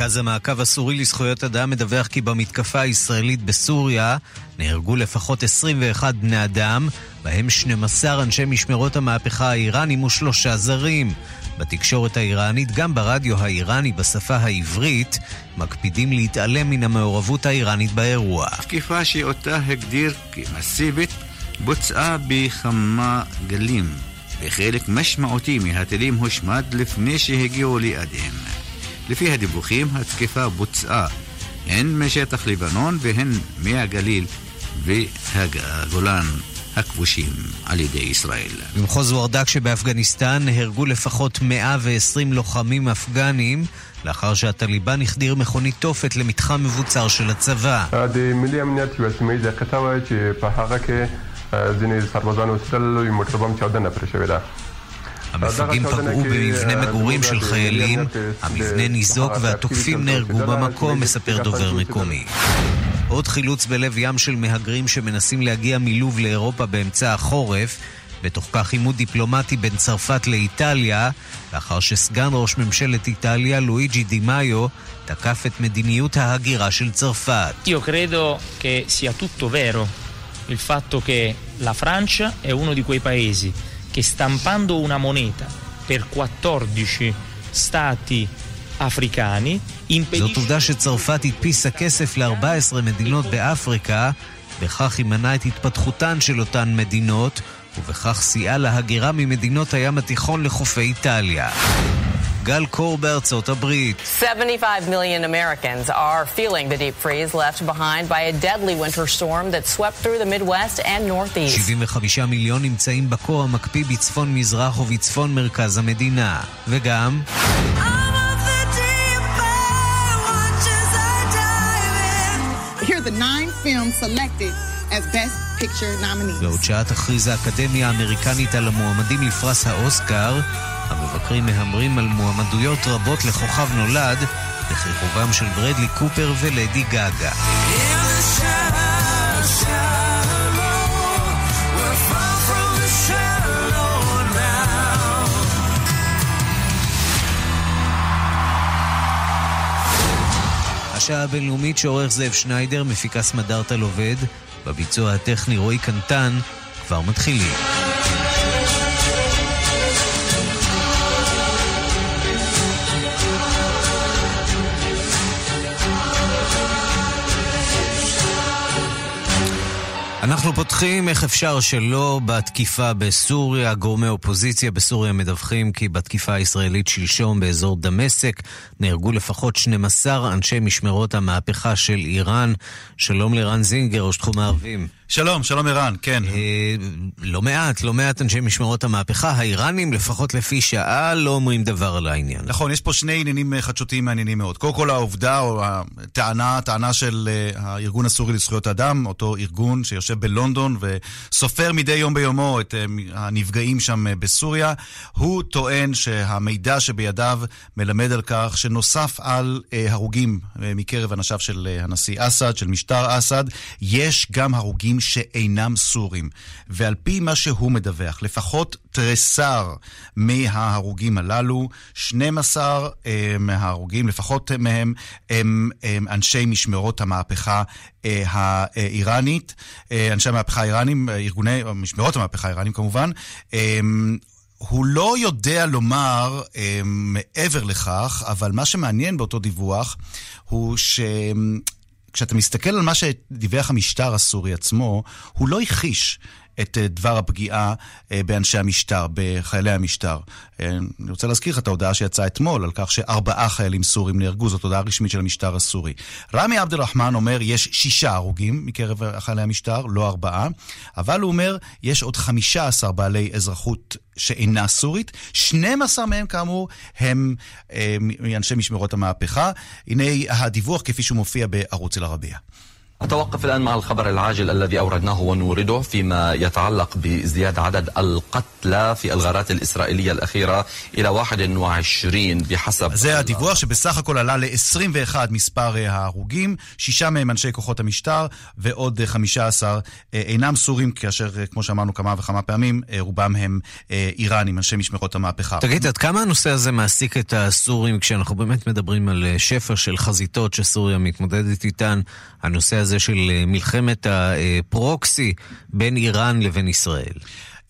מרכז המעקב הסורי לזכויות אדם מדווח כי במתקפה הישראלית בסוריה נהרגו לפחות 21 בני אדם, בהם 12 אנשי משמרות המהפכה האיראנים ושלושה זרים. בתקשורת האיראנית, גם ברדיו האיראני בשפה העברית, מקפידים להתעלם מן המעורבות האיראנית באירוע. תקיפה שאותה הגדיר כמסיבית בוצעה בכמה גלים, וחלק משמעותי מהטילים הושמד לפני שהגיעו לידיהם. לפי הדיווחים, התקיפה בוצעה הן משטח לבנון והן מהגליל והגולן. הכבושים על ידי ישראל. במחוז וורדק שבאפגניסטן נהרגו לפחות 120 לוחמים אפגנים לאחר שהטליבן החדיר מכונית תופת למתחם מבוצר של הצבא. המפגעים פגעו במבנה מגורים של חיילים, המבנה ניזוק והתוקפים נהרגו במקום, מספר דובר מקומי. עוד חילוץ בלב ים של מהגרים שמנסים להגיע מלוב לאירופה באמצע החורף, בתוך כך עימות דיפלומטי בין צרפת לאיטליה, לאחר שסגן ראש ממשלת איטליה, לואיג'י דימאיו, תקף את מדיניות ההגירה של צרפת. Io credo che sia tutto vero il fatto che la Francia è uno di quei paesi che stampando una moneta per 14 stati africani זאת עובדה שצרפת הדפיסה כסף ל-14 מדינות באפריקה, בכך היא מנעה את התפתחותן של אותן מדינות, ובכך סייעה להגירה ממדינות הים התיכון לחופי איטליה. גל קור בארצות הברית. 75 million Americans are feeling the deep freeze left behind by a deadly winter storm that swept through the Midwest and Northeast. 75 מיליון נמצאים בקור המקפיא בצפון מזרח ובצפון מרכז המדינה. וגם... the nine films selected as Best Picture nominees. בעוד שעה תכריז האקדמיה האמריקנית על המועמדים לפרס האוסקר, המבקרים מהמרים על מועמדויות רבות לכוכב נולד, בכיכובם של ברדלי קופר ולדי גאגה. השעה הבינלאומית שעורך זאב שניידר, מפיקה סמדארטל עובד, בביצוע הטכני רועי קנטן, כבר מתחילים. אנחנו פותחים, איך אפשר שלא, בתקיפה בסוריה. גורמי אופוזיציה בסוריה מדווחים כי בתקיפה הישראלית שלשום באזור דמשק נהרגו לפחות 12 אנשי משמרות המהפכה של איראן. שלום לרן זינגר, ראש תחום הערבים. שלום, שלום ערן, כן. אה, לא מעט, לא מעט אנשי משמרות המהפכה. האיראנים, לפחות לפי שעה, לא אומרים דבר על העניין. נכון, יש פה שני עניינים אה, חדשותיים מעניינים מאוד. קודם כל העובדה, או הטענה, הטענה של אה, הארגון הסורי לזכויות אדם, אותו ארגון שיושב בלונדון וסופר מדי יום ביומו את אה, הנפגעים שם בסוריה, הוא טוען שהמידע שבידיו מלמד על כך שנוסף על הרוגים מקרב אנשיו של הנשיא אסד, של משטר אסד, יש גם הרוגים שאינם סורים. ועל פי מה שהוא מדווח, לפחות תריסר מההרוגים הללו, 12 אה, מההרוגים, לפחות מהם, הם, הם אנשי משמרות המהפכה אה, האיראנית, אה, אנשי המהפכה האיראנים, ארגוני, משמרות המהפכה האיראנים כמובן. הוא לא יודע לומר מעבר לכך, אבל מה שמעניין באותו דיווח הוא ש... כשאתה מסתכל על מה שדיווח המשטר הסורי עצמו, הוא לא הכחיש את אה, דבר הפגיעה אה, באנשי המשטר, בחיילי המשטר. אה, אני רוצה להזכיר לך את ההודעה שיצאה אתמול על כך שארבעה חיילים סורים נהרגו, זאת הודעה רשמית של המשטר הסורי. רמי עבד אל-רחמן אומר יש שישה הרוגים מקרב חיילי המשטר, לא ארבעה, אבל הוא אומר יש עוד חמישה עשר בעלי אזרחות שאינה סורית, 12 מהם כאמור הם אה, מאנשי משמרות המהפכה. הנה הדיווח כפי שהוא מופיע בערוץ אל-ערבייה. أتوقف الآن مع الخبر العاجل الذي أوردناه ونورده فيما يتعلق بازدياد عدد القتلى في الغارات الإسرائيلية الأخيرة إلى 21 بحسب... זה הדיווח שבסך הכל עלה ל-21 מספר ההרוגים, שישה מהם אנשי כוחות המשטר ועוד 15 אינם סורים, כאשר, כמו שאמרנו כמה וכמה פעמים, רובם הם איראנים, אנשי משמרות המהפכה. תגיד, עד כמה הנושא הזה מעסיק את הסורים כשאנחנו באמת מדברים על שפע של חזיתות שסוריה מתמודדת איתן? הנושא הזה של מלחמת הפרוקסי בין איראן לבין ישראל.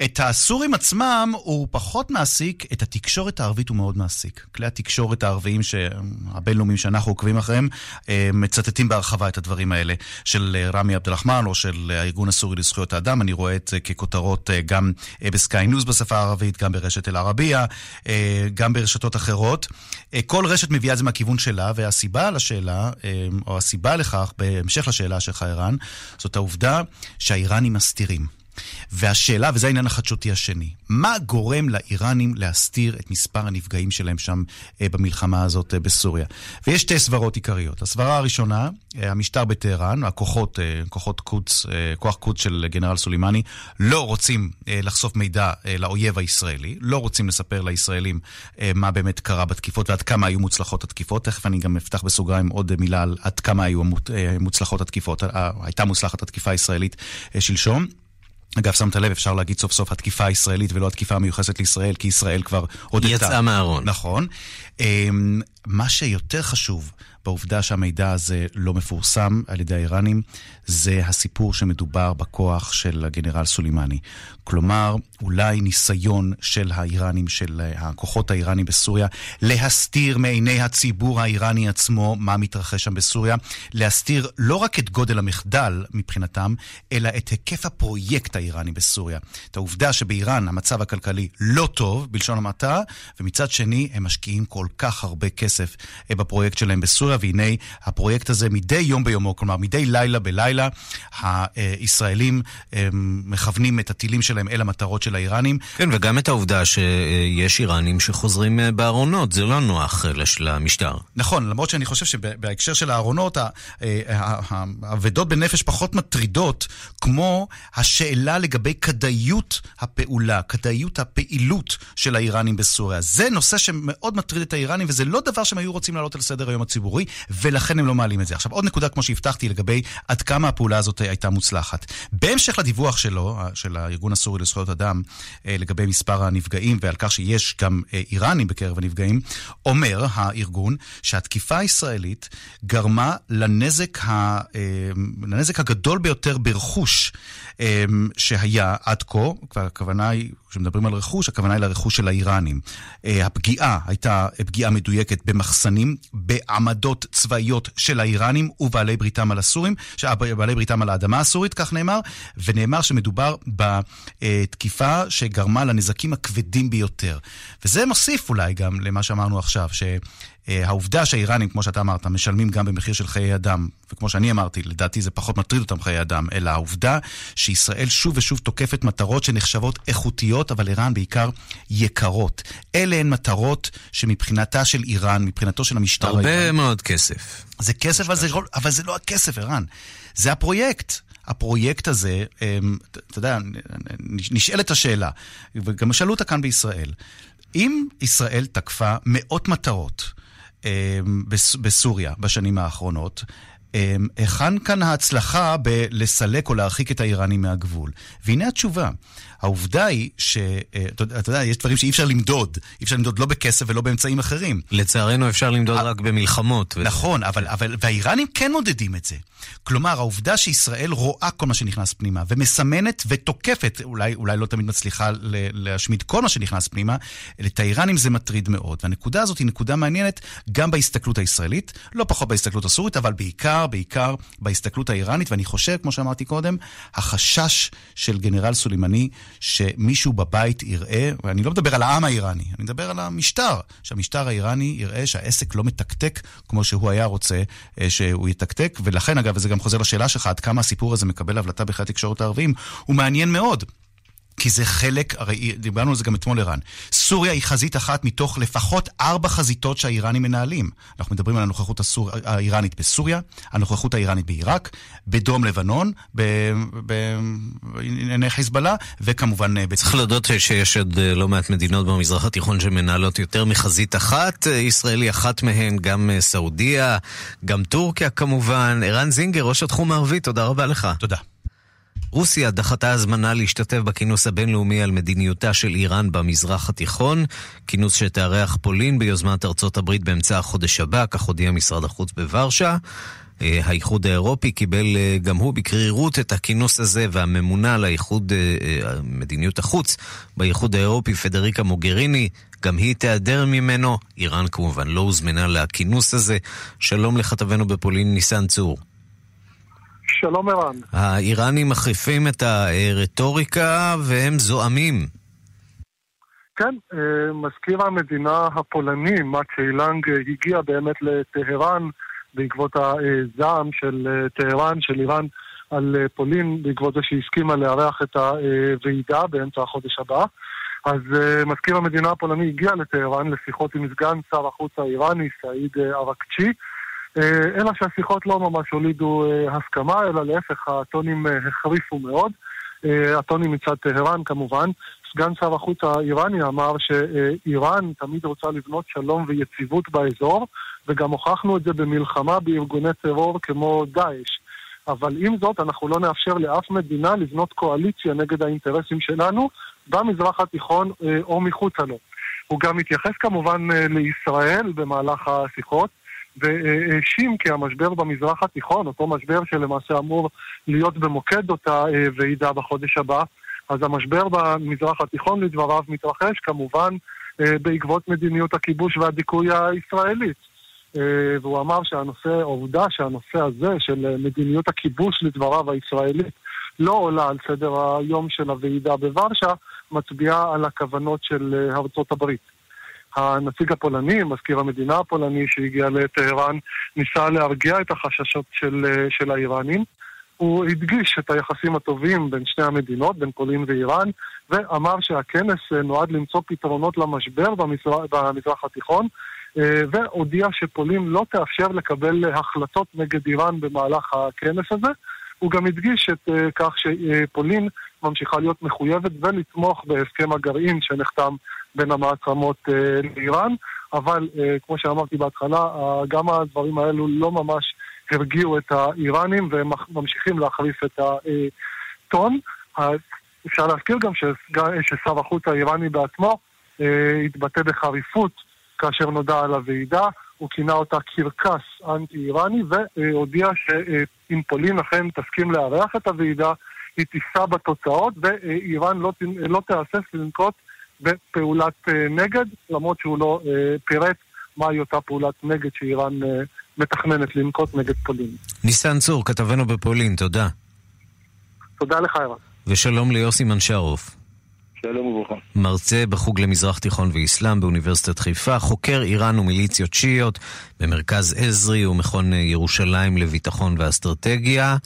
את הסורים עצמם הוא פחות מעסיק, את התקשורת הערבית הוא מאוד מעסיק. כלי התקשורת הערביים הבינלאומיים שאנחנו עוקבים אחריהם מצטטים בהרחבה את הדברים האלה של רמי עבד אל-רחמן או של הארגון הסורי לזכויות האדם. אני רואה את זה ככותרות גם בסקיי ניוז בשפה הערבית, גם ברשת אל-ערבייה, גם ברשתות אחרות. כל רשת מביאה את זה מהכיוון שלה, והסיבה לשאלה, או הסיבה לכך, בהמשך לשאלה שלך, ערן, זאת העובדה שהאיראנים מסתירים. והשאלה, וזה העניין החדשותי השני, מה גורם לאיראנים להסתיר את מספר הנפגעים שלהם שם אה, במלחמה הזאת אה, בסוריה? ויש שתי סברות עיקריות. הסברה הראשונה, אה, המשטר בטהרן, הכוחות, אה, כוחות קודס, אה, כוח קודס של גנרל סולימני, לא רוצים אה, לחשוף מידע אה, לאויב הישראלי, לא רוצים לספר לישראלים אה, מה באמת קרה בתקיפות ועד כמה היו מוצלחות התקיפות. תכף אני גם אפתח בסוגריים עוד מילה על עד כמה היו מוצלחות התקיפות. הייתה מוצלחת התקיפה הישראלית אה, שלשום. אגב, שמת לב, אפשר להגיד סוף סוף התקיפה הישראלית ולא התקיפה המיוחסת לישראל, כי ישראל כבר הודתה. יצאה מהארון. נכון. מה שיותר חשוב בעובדה שהמידע הזה לא מפורסם על ידי האיראנים, זה הסיפור שמדובר בכוח של הגנרל סולימני. כלומר, אולי ניסיון של האיראנים, של הכוחות האיראנים בסוריה, להסתיר מעיני הציבור האיראני עצמו מה מתרחש שם בסוריה, להסתיר לא רק את גודל המחדל מבחינתם, אלא את היקף הפרויקט האיראני בסוריה. את העובדה שבאיראן המצב הכלכלי לא טוב, בלשון המעטה, ומצד שני הם משקיעים כל כך הרבה כסף בפרויקט שלהם בסוריה, והנה הפרויקט הזה מדי יום ביומו, כלומר מדי לילה בלילה, הישראלים מכוונים את הטילים שלהם אל המטרות של האיראנים. כן, וגם את העובדה שיש איראנים שחוזרים בארונות, זה לא נוח למשטר. נכון, למרות שאני חושב שבהקשר של הארונות, האבדות בנפש פחות מטרידות, כמו השאלה לגבי כדאיות הפעולה, כדאיות הפעילות של האיראנים בסוריה. זה נושא שמאוד מטריד את האיראנים, וזה לא דבר שהם היו רוצים להעלות על סדר היום הציבורי, ולכן הם לא מעלים את זה. עכשיו, עוד נקודה, כמו שהבטחתי, לגבי עד כמה הפעולה הזאת הייתה מוצלחת. בהמשך לדיווח שלו, של הארגון הסורי לזכויות אדם, לגבי מספר הנפגעים ועל כך שיש גם איראנים בקרב הנפגעים, אומר הארגון שהתקיפה הישראלית גרמה לנזק, ה, לנזק הגדול ביותר ברכוש שהיה עד כה, והכוונה היא, כשמדברים על רכוש, הכוונה היא לרכוש של האיראנים. הפגיעה הייתה פגיעה מדויקת במחסנים, בעמדות צבאיות של האיראנים ובעלי בריתם על הסורים, בעלי בריתם על האדמה הסורית, כך נאמר, ונאמר שמדובר בתקיפה שגרמה לנזקים הכבדים ביותר. וזה מוסיף אולי גם למה שאמרנו עכשיו, ש... העובדה שהאיראנים, כמו שאתה אמרת, משלמים גם במחיר של חיי אדם, וכמו שאני אמרתי, לדעתי זה פחות מטריד אותם חיי אדם, אלא העובדה שישראל שוב ושוב תוקפת מטרות שנחשבות איכותיות, אבל איראן בעיקר יקרות. אלה הן מטרות שמבחינתה של איראן, מבחינתו של המשטר הרבה האיראן... הרבה מאוד כסף. זה כסף, אבל זה, אבל זה לא הכסף, ערן. זה הפרויקט. הפרויקט הזה, אתה יודע, נשאלת השאלה, וגם שאלו אותה כאן בישראל, אם ישראל תקפה מאות מטרות, בסוריה בשנים האחרונות. היכן כאן ההצלחה בלסלק או להרחיק את האיראנים מהגבול? והנה התשובה. העובדה היא שאתה יודע, יש דברים שאי אפשר למדוד. אי אפשר למדוד לא בכסף ולא באמצעים אחרים. לצערנו אפשר למדוד רק במלחמות. נכון, אבל, אבל, והאיראנים כן מודדים את זה. כלומר, העובדה שישראל רואה כל מה שנכנס פנימה, ומסמנת ותוקפת, אולי, אולי לא תמיד מצליחה להשמיד כל מה שנכנס פנימה, את האיראנים זה מטריד מאוד. והנקודה הזאת היא נקודה מעניינת גם בהסתכלות הישראלית, לא פחות בהסתכלות הסורית, אבל בעיקר, בעיקר בהסתכלות האיראנית, ואני חושב, כמו שאמרתי קודם, החשש של גנרל סולימני שמישהו בבית יראה, ואני לא מדבר על העם האיראני, אני מדבר על המשטר, שהמשטר האיראני יראה שהעסק לא מתקתק כמו שהוא היה רוצה שהוא יתקתק, ולכן אגב, וזה גם חוזר לשאלה שלך, עד כמה הסיפור הזה מקבל הבלטה בכלי התקשורת הערביים, הוא מעניין מאוד. כי זה חלק, הרי דיברנו על זה גם אתמול ערן, סוריה היא חזית אחת מתוך לפחות ארבע חזיתות שהאיראנים מנהלים. אנחנו מדברים על הנוכחות הסור... האיראנית בסוריה, הנוכחות האיראנית בעיראק, בדרום לבנון, בענייני חיזבאללה, וכמובן... אה, צריך להודות שיש עוד אה, לא מעט מדינות במזרח התיכון שמנהלות יותר מחזית אחת, אה, ישראל היא אחת מהן, גם סעודיה, גם טורקיה כמובן. ערן זינגר, ראש התחום הערבי, תודה רבה לך. תודה. רוסיה דחתה הזמנה להשתתף בכינוס הבינלאומי על מדיניותה של איראן במזרח התיכון, כינוס שתארח פולין ביוזמת ארצות הברית באמצע החודש הבא, כך הודיע משרד החוץ בוורשה. אה, האיחוד האירופי קיבל אה, גם הוא בקרירות את הכינוס הזה, והממונה על האיחוד, אה, מדיניות החוץ באיחוד האירופי, פדריקה מוגריני, גם היא תיעדר ממנו. איראן כמובן לא הוזמנה לכינוס הזה. שלום לכתבנו בפולין, ניסן צור. שלום ערן. האיראנים מחריפים את הרטוריקה והם זועמים. כן, מזכיר המדינה הפולני, מאצ'י לנג, הגיע באמת לטהרן בעקבות הזעם של אה, טהרן, של איראן, על אה, פולין, בעקבות זה שהיא הסכימה לארח את הוועידה באמצע החודש הבא. אז מזכיר המדינה הפולני הגיע לטהרן לשיחות עם סגן שר החוץ האיראני, סעיד uh, אלא שהשיחות לא ממש הולידו uh, הסכמה, אלא להפך, הטונים uh, החריפו מאוד. הטונים מצד טהרן כמובן. סגן שר החוץ האיראני אמר שאיראן תמיד רוצה לבנות שלום ויציבות באזור, וגם הוכחנו את זה במלחמה בארגוני טרור כמו דאעש. אבל עם זאת, אנחנו לא נאפשר לאף מדינה לבנות קואליציה נגד האינטרסים שלנו במזרח התיכון אה, או מחוצה לו. הוא גם התייחס כמובן אה, לישראל במהלך השיחות, והאשים כי המשבר במזרח התיכון, אותו משבר שלמעשה אמור להיות במוקד אותה אה, ועידה בחודש הבא, אז המשבר במזרח התיכון לדבריו מתרחש כמובן בעקבות מדיניות הכיבוש והדיכוי הישראלית. אה, והוא אמר שהנושא, העובדה שהנושא הזה של מדיניות הכיבוש לדבריו הישראלית לא עולה על סדר היום של הוועידה בוורשה, מצביעה על הכוונות של אה, ארצות הברית. הנציג הפולני, מזכיר המדינה הפולני שהגיע לטהרן, ניסה להרגיע את החששות של, אה, של האיראנים. הוא הדגיש את היחסים הטובים בין שתי המדינות, בין פולין ואיראן, ואמר שהכנס נועד למצוא פתרונות למשבר במזרח, במזרח התיכון, אה, והודיע שפולין לא תאפשר לקבל החלטות נגד איראן במהלך הכנס הזה. הוא גם הדגיש את אה, כך שפולין ממשיכה להיות מחויבת ולתמוך בהסכם הגרעין שנחתם בין המעצמות אה, לאיראן, אבל כמו שאמרתי בהתחלה, גם הדברים האלו לא ממש הרגיעו את האיראנים והם ממשיכים להחליף את הטון. אפשר להזכיר גם ששר החוץ האיראני בעצמו התבטא בחריפות כאשר נודע על הוועידה, הוא כינה אותה קרקס אנטי-איראני והודיע שאם פולין אכן תסכים לארח את הוועידה, היא תישא בתוצאות ואיראן לא, לא תהסס לנקוט בפעולת אה, נגד, למרות שהוא לא אה, פירט מהי אותה פעולת נגד שאיראן אה, מתכננת לנקוט נגד פולין. ניסן צור, כתבנו בפולין, תודה. תודה לך, ערן. ושלום ליוסי מנשרוף. שלום וברכה. מרצה בחוג למזרח תיכון ואסלאם באוניברסיטת חיפה, חוקר איראן ומיליציות שיעיות במרכז עזרי ומכון ירושלים לביטחון ואסטרטגיה.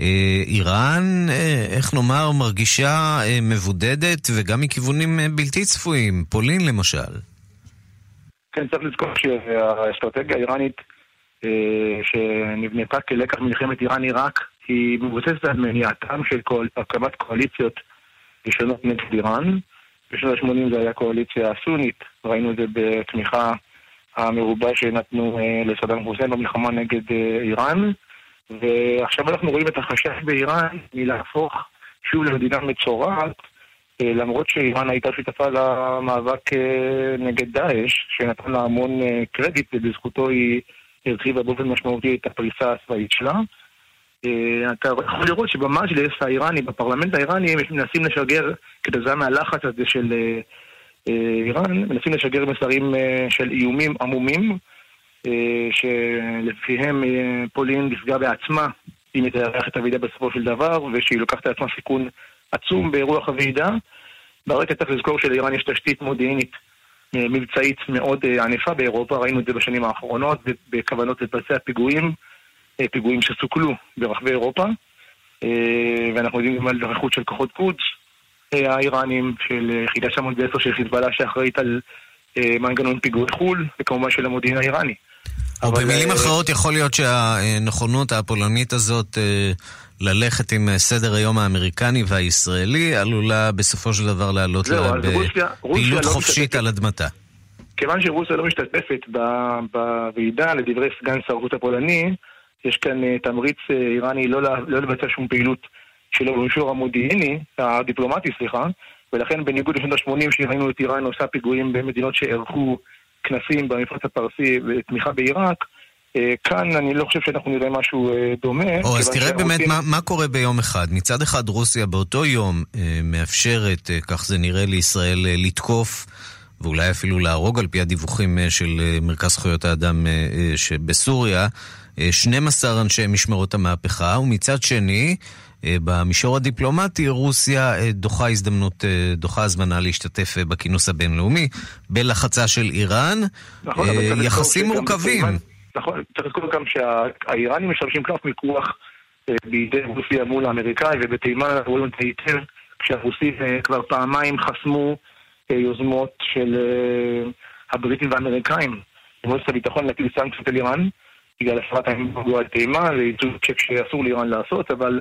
אה, איראן, אה, איך נאמר, מרגישה אה, מבודדת וגם מכיוונים בלתי צפויים, פולין למשל. כן, צריך לזכור שהאסטרטגיה האיראנית שנבנתה כלקח מלחמת איראן-עיראק היא מבוססת על מניעתם של הקמת קואליציות ראשונות נגד איראן. בשנות ה-80 זה היה קואליציה סונית, ראינו את זה בתמיכה המרובה שנתנו לסדאם חוסיין במלחמה נגד איראן. ועכשיו אנחנו רואים את החשש באיראן מלהפוך שוב למדינה מצורעת, אה, למרות שאיראן הייתה שותפה למאבק נגד דאעש, שנתן לה המון קרדיט, ובזכותו היא הרחיבה באופן משמעותי את הפריסה הצבאית שלה. אה, אתה יכול לראות שבמג'לס האיראני, בפרלמנט האיראני, הם מנסים לשגר, כתוצאה מהלחץ הזה של אה, אה, איראן, מנסים לשגר מסרים של איומים עמומים, שלפיהם פולין נפגע בעצמה אם היא תארח את הוועידה בסופו של דבר, ושהיא לוקחת לעצמה סיכון עצום באירוח הוועידה. ברקע צריך לזכור שלאיראן יש תשתית מודיעינית מבצעית מאוד ענפה באירופה, ראינו את זה בשנים האחרונות, בכוונות לבצע פיגועים. אה, פיגועים שסוכלו ברחבי אירופה, אה, ואנחנו יודעים גם על דרכות של כוחות קודס, האיראנים, של יחידה 910 של חיזבאללה שאחראית על מנגנון פיגועי חו"ל, וכמובן של המודיעין האיראני. או במילים אחרות, יכול להיות שהנכונות הפולנית הזאת ללכת עם סדר היום האמריקני והישראלי עלולה בסופו של דבר לעלות לה בפעילות לא חופשית על אדמתה. כיוון שרוסיה לא משתתפת בוועידה, לדברי סגן שר החוץ הפולני, יש כאן אה, תמריץ אה, איראני לא, לא לבצע שום פעילות שלא במישור המודיעיני, הדיפלומטי, סליחה, ולכן בניגוד לשנות ה-80 שראינו את איראן עושה פיגועים במדינות שערכו כנסים במפרץ הפרסי ותמיכה בעיראק, אה, כאן אני לא חושב שאנחנו נראה משהו דומה. או, אז תראה באמת מה, מה קורה ביום אחד. מצד אחד רוסיה באותו יום מאפשרת, כך זה נראה לישראל, לתקוף ואולי אפילו להרוג על פי הדיווחים אה, של אה, מרכז זכויות האדם אה, שבסוריה, 12 אנשי משמרות המהפכה, ומצד שני, במישור הדיפלומטי, רוסיה דוחה הזדמנות, דוחה הזמנה להשתתף בכינוס הבינלאומי, בלחצה של איראן. נכון, יחסים מורכבים. נכון, צריך לזכור גם שהאיראנים משמשים קלף מיקוח בידי רוסיה מול האמריקאים, ובתימן אנחנו רואים את זה היטב, כשהרוסים כבר פעמיים חסמו יוזמות של אה, הבריטים והאמריקאים במועצת הביטחון להטיל סנקציות על איראן בגלל הפרת האמברגו על תימן, לייצוג צ'ק שאסור לאיראן לעשות, אבל אה,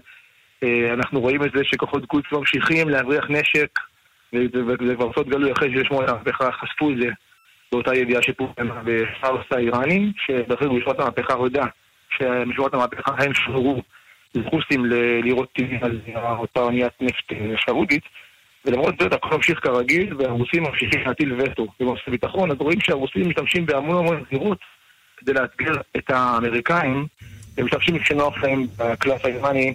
אנחנו רואים את זה שכוחות קודס ממשיכים להבריח נשק וזה כבר סוד גלוי אחרי שיש מועד המהפכה חשפו את זה באותה ידיעה שפורסמה בפארסה האיראני, שבחיר במשפט המהפכה הודה שמשפט המהפכה הם שחררו לחוסים לירות טילים על אותה אוניית נפט סעודית ולמרות זאת הכל ממשיך כרגיל, והרוסים ממשיכים להטיל וטו במערכת הביטחון, אז רואים שהרוסים משתמשים בהמון המון זהירות כדי לאתגר את האמריקאים, הם משתמשים כשנוח להם בקלף האיראני אה,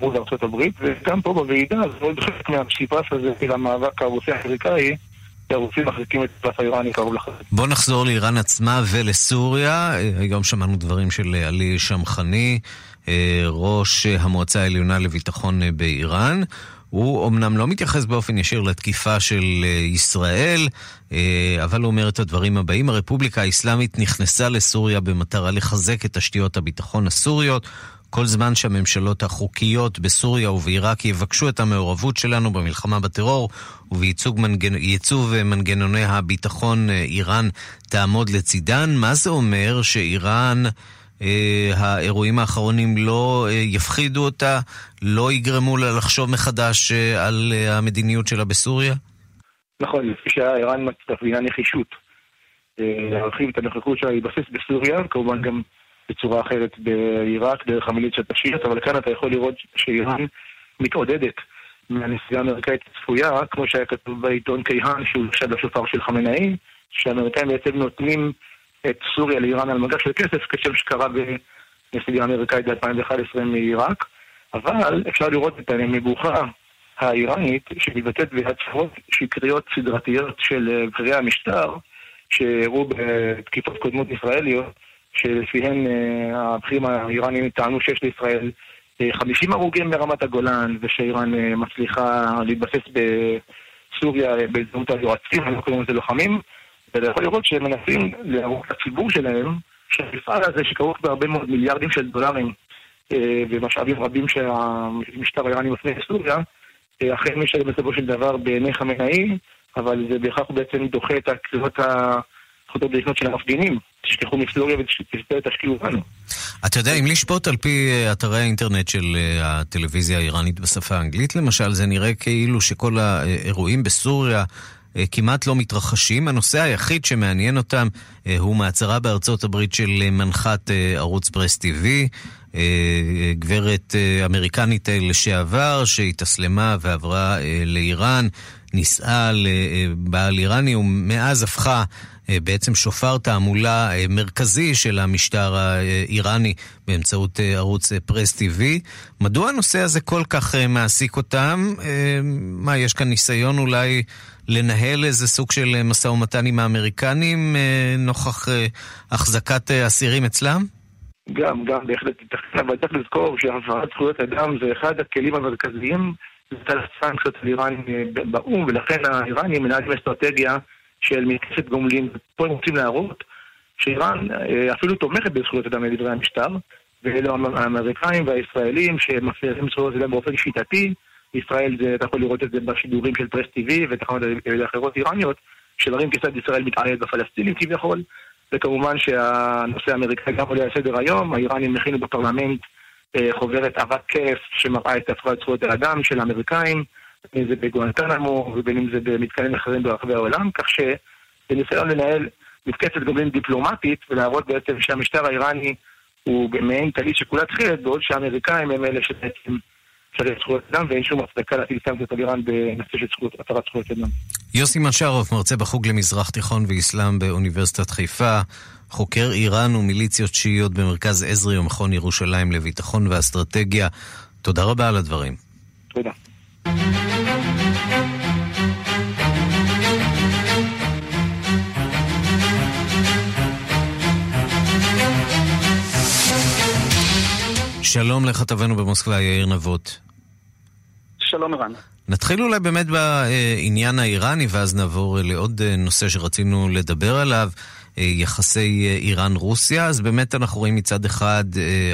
מול ארצות הברית, וגם פה בוועידה זה עוד חלק מהפסיפס הזה של המאבק הרוסי-האמריקאי. הרוסים מחזיקים את האיראני קרוב לחזק. בוא נחזור לאיראן עצמה ולסוריה. היום שמענו דברים של עלי שמחני, אה, ראש המועצה העליונה לביטחון אה, באיראן. הוא אמנם לא מתייחס באופן ישיר לתקיפה של אה, ישראל, אה, אבל הוא אומר את הדברים הבאים: הרפובליקה האסלאמית נכנסה לסוריה במטרה לחזק את תשתיות הביטחון הסוריות. כל זמן שהממשלות החוקיות בסוריה ובעיראק יבקשו את המעורבות שלנו במלחמה בטרור ובייצוב מנגנ... מנגנוני הביטחון, אה, איראן תעמוד לצידן. מה זה אומר שאיראן אה, האירועים האחרונים לא אה, יפחידו אותה, לא יגרמו לה לחשוב מחדש על המדיניות שלה בסוריה? נכון, לפי שאיראן מצטרפינה נחישות להרחיב את הנוכחות שלה להתבסס בסוריה, כמובן גם בצורה אחרת בעיראק, דרך המיליציות השיעיות, אבל כאן אתה יכול לראות שאיראן מתעודדת מהנסיעה האמריקאית הצפויה, כמו שהיה כתוב בעיתון קיהן, שהוא נחשב לשופר של חמינאי, שהאמריקאים בעצם נותנים את סוריה לאיראן על מגש של כסף, כשם שקרה בנסיגה האמריקאית ב-2011 מעיראק, אבל אפשר לראות את המבוכה האיראנית שמתבטאת בהצהרות שקריות סדרתיות של בכירי המשטר, שהראו בתקיפות קודמות ישראליות, שלפיהן אה, הבכירים האיראנים טענו שיש לישראל 50 אה, הרוגים ברמת הגולן, ושאיראן מצליחה להתבסס בסוריה באמצעות היועצים, אנחנו קוראים לזה לוחמים, ואתה יכול לראות שהם מנסים להראות לציבור שלהם שהמפעל הזה שכרוך בהרבה מאוד מיליארדים של דולרים אה, ומשאבים רבים שהמשטר האיראני מפנה לסוריה, אה, אכן משלם בסופו של דבר בעיני חמינאי, אבל זה בהכרח בעצם דוחה את הקריאות הזכותות לקנות של המפגינים. תשכחו מסוריה ותשקיעו בנו. אתה יודע, אם לשפוט על פי אה, אתרי האינטרנט של הטלוויזיה האיראנית בשפה האנגלית למשל, זה נראה כאילו שכל האירועים בסוריה אה, כמעט לא מתרחשים. הנושא היחיד שמעניין אותם אה, הוא מעצרה בארצות הברית של אה, מנחת ערוץ פרס טיווי. גברת אמריקנית לשעבר שהתאסלמה ועברה לאיראן, נישאה לבעל איראני ומאז הפכה בעצם שופר תעמולה מרכזי של המשטר האיראני באמצעות ערוץ פרס טיווי. מדוע הנושא הזה כל כך מעסיק אותם? מה, יש כאן ניסיון אולי לנהל איזה סוג של אה, משא ומתן עם האמריקנים אה, נוכח אה, החזקת אסירים אצלם? גם, גם, בהחלט אבל צריך לזכור שהעברת זכויות אדם זה אחד הכלים המרכזיים לצד הסנקציות על איראן באו"ם, ולכן האיראנים מנהלים אסטרטגיה של מתקפת גומלין. פה הם רוצים להראות שאיראן אפילו תומכת בזכויות אדם לדברי המשטר, ואלו האמריקאים והישראלים שמפריעים זכויות אדם באופן שיטתי, ישראל, זה, אתה יכול לראות את זה בשידורים של פרס TV ותחנות אחרות איראניות, שמראים כיצד ישראל מתעללת בפלסטינים כביכול, וכמובן שהנושא האמריקאי גם עולה על סדר היום, האיראנים הכינו בפרלמנט אה, חוברת אבק כיף שמראה את הפרעת זכויות האדם של האמריקאים, בין אם זה בגואנטנמו ובין אם זה במתקנים אחרים ברחבי העולם, כך שבניסיון לנהל מתקפת גובלין דיפלומטית ולהראות בעצם שהמשטר האיראני הוא במעין טלית שכולה תחילת, בעוד שהאמריקאים הם אלה שבעצם צריך זכויות אדם ואין שום הצדקה להטיל סנקציות על איראן בנושא של הפרת זכויות אדם. יוסי מנשרוב, מרצה בחוג למזרח תיכון ואסלאם באוניברסיטת חיפה, חוקר איראן ומיליציות שיעיות במרכז עזרי ומכון ירושלים לביטחון ואסטרטגיה. תודה רבה על הדברים. תודה. שלום לכתבנו במוסקבה, יאיר נבות. שלום ערן. נתחיל אולי באמת בעניין האיראני, ואז נעבור לעוד נושא שרצינו לדבר עליו, יחסי איראן-רוסיה. אז באמת אנחנו רואים מצד אחד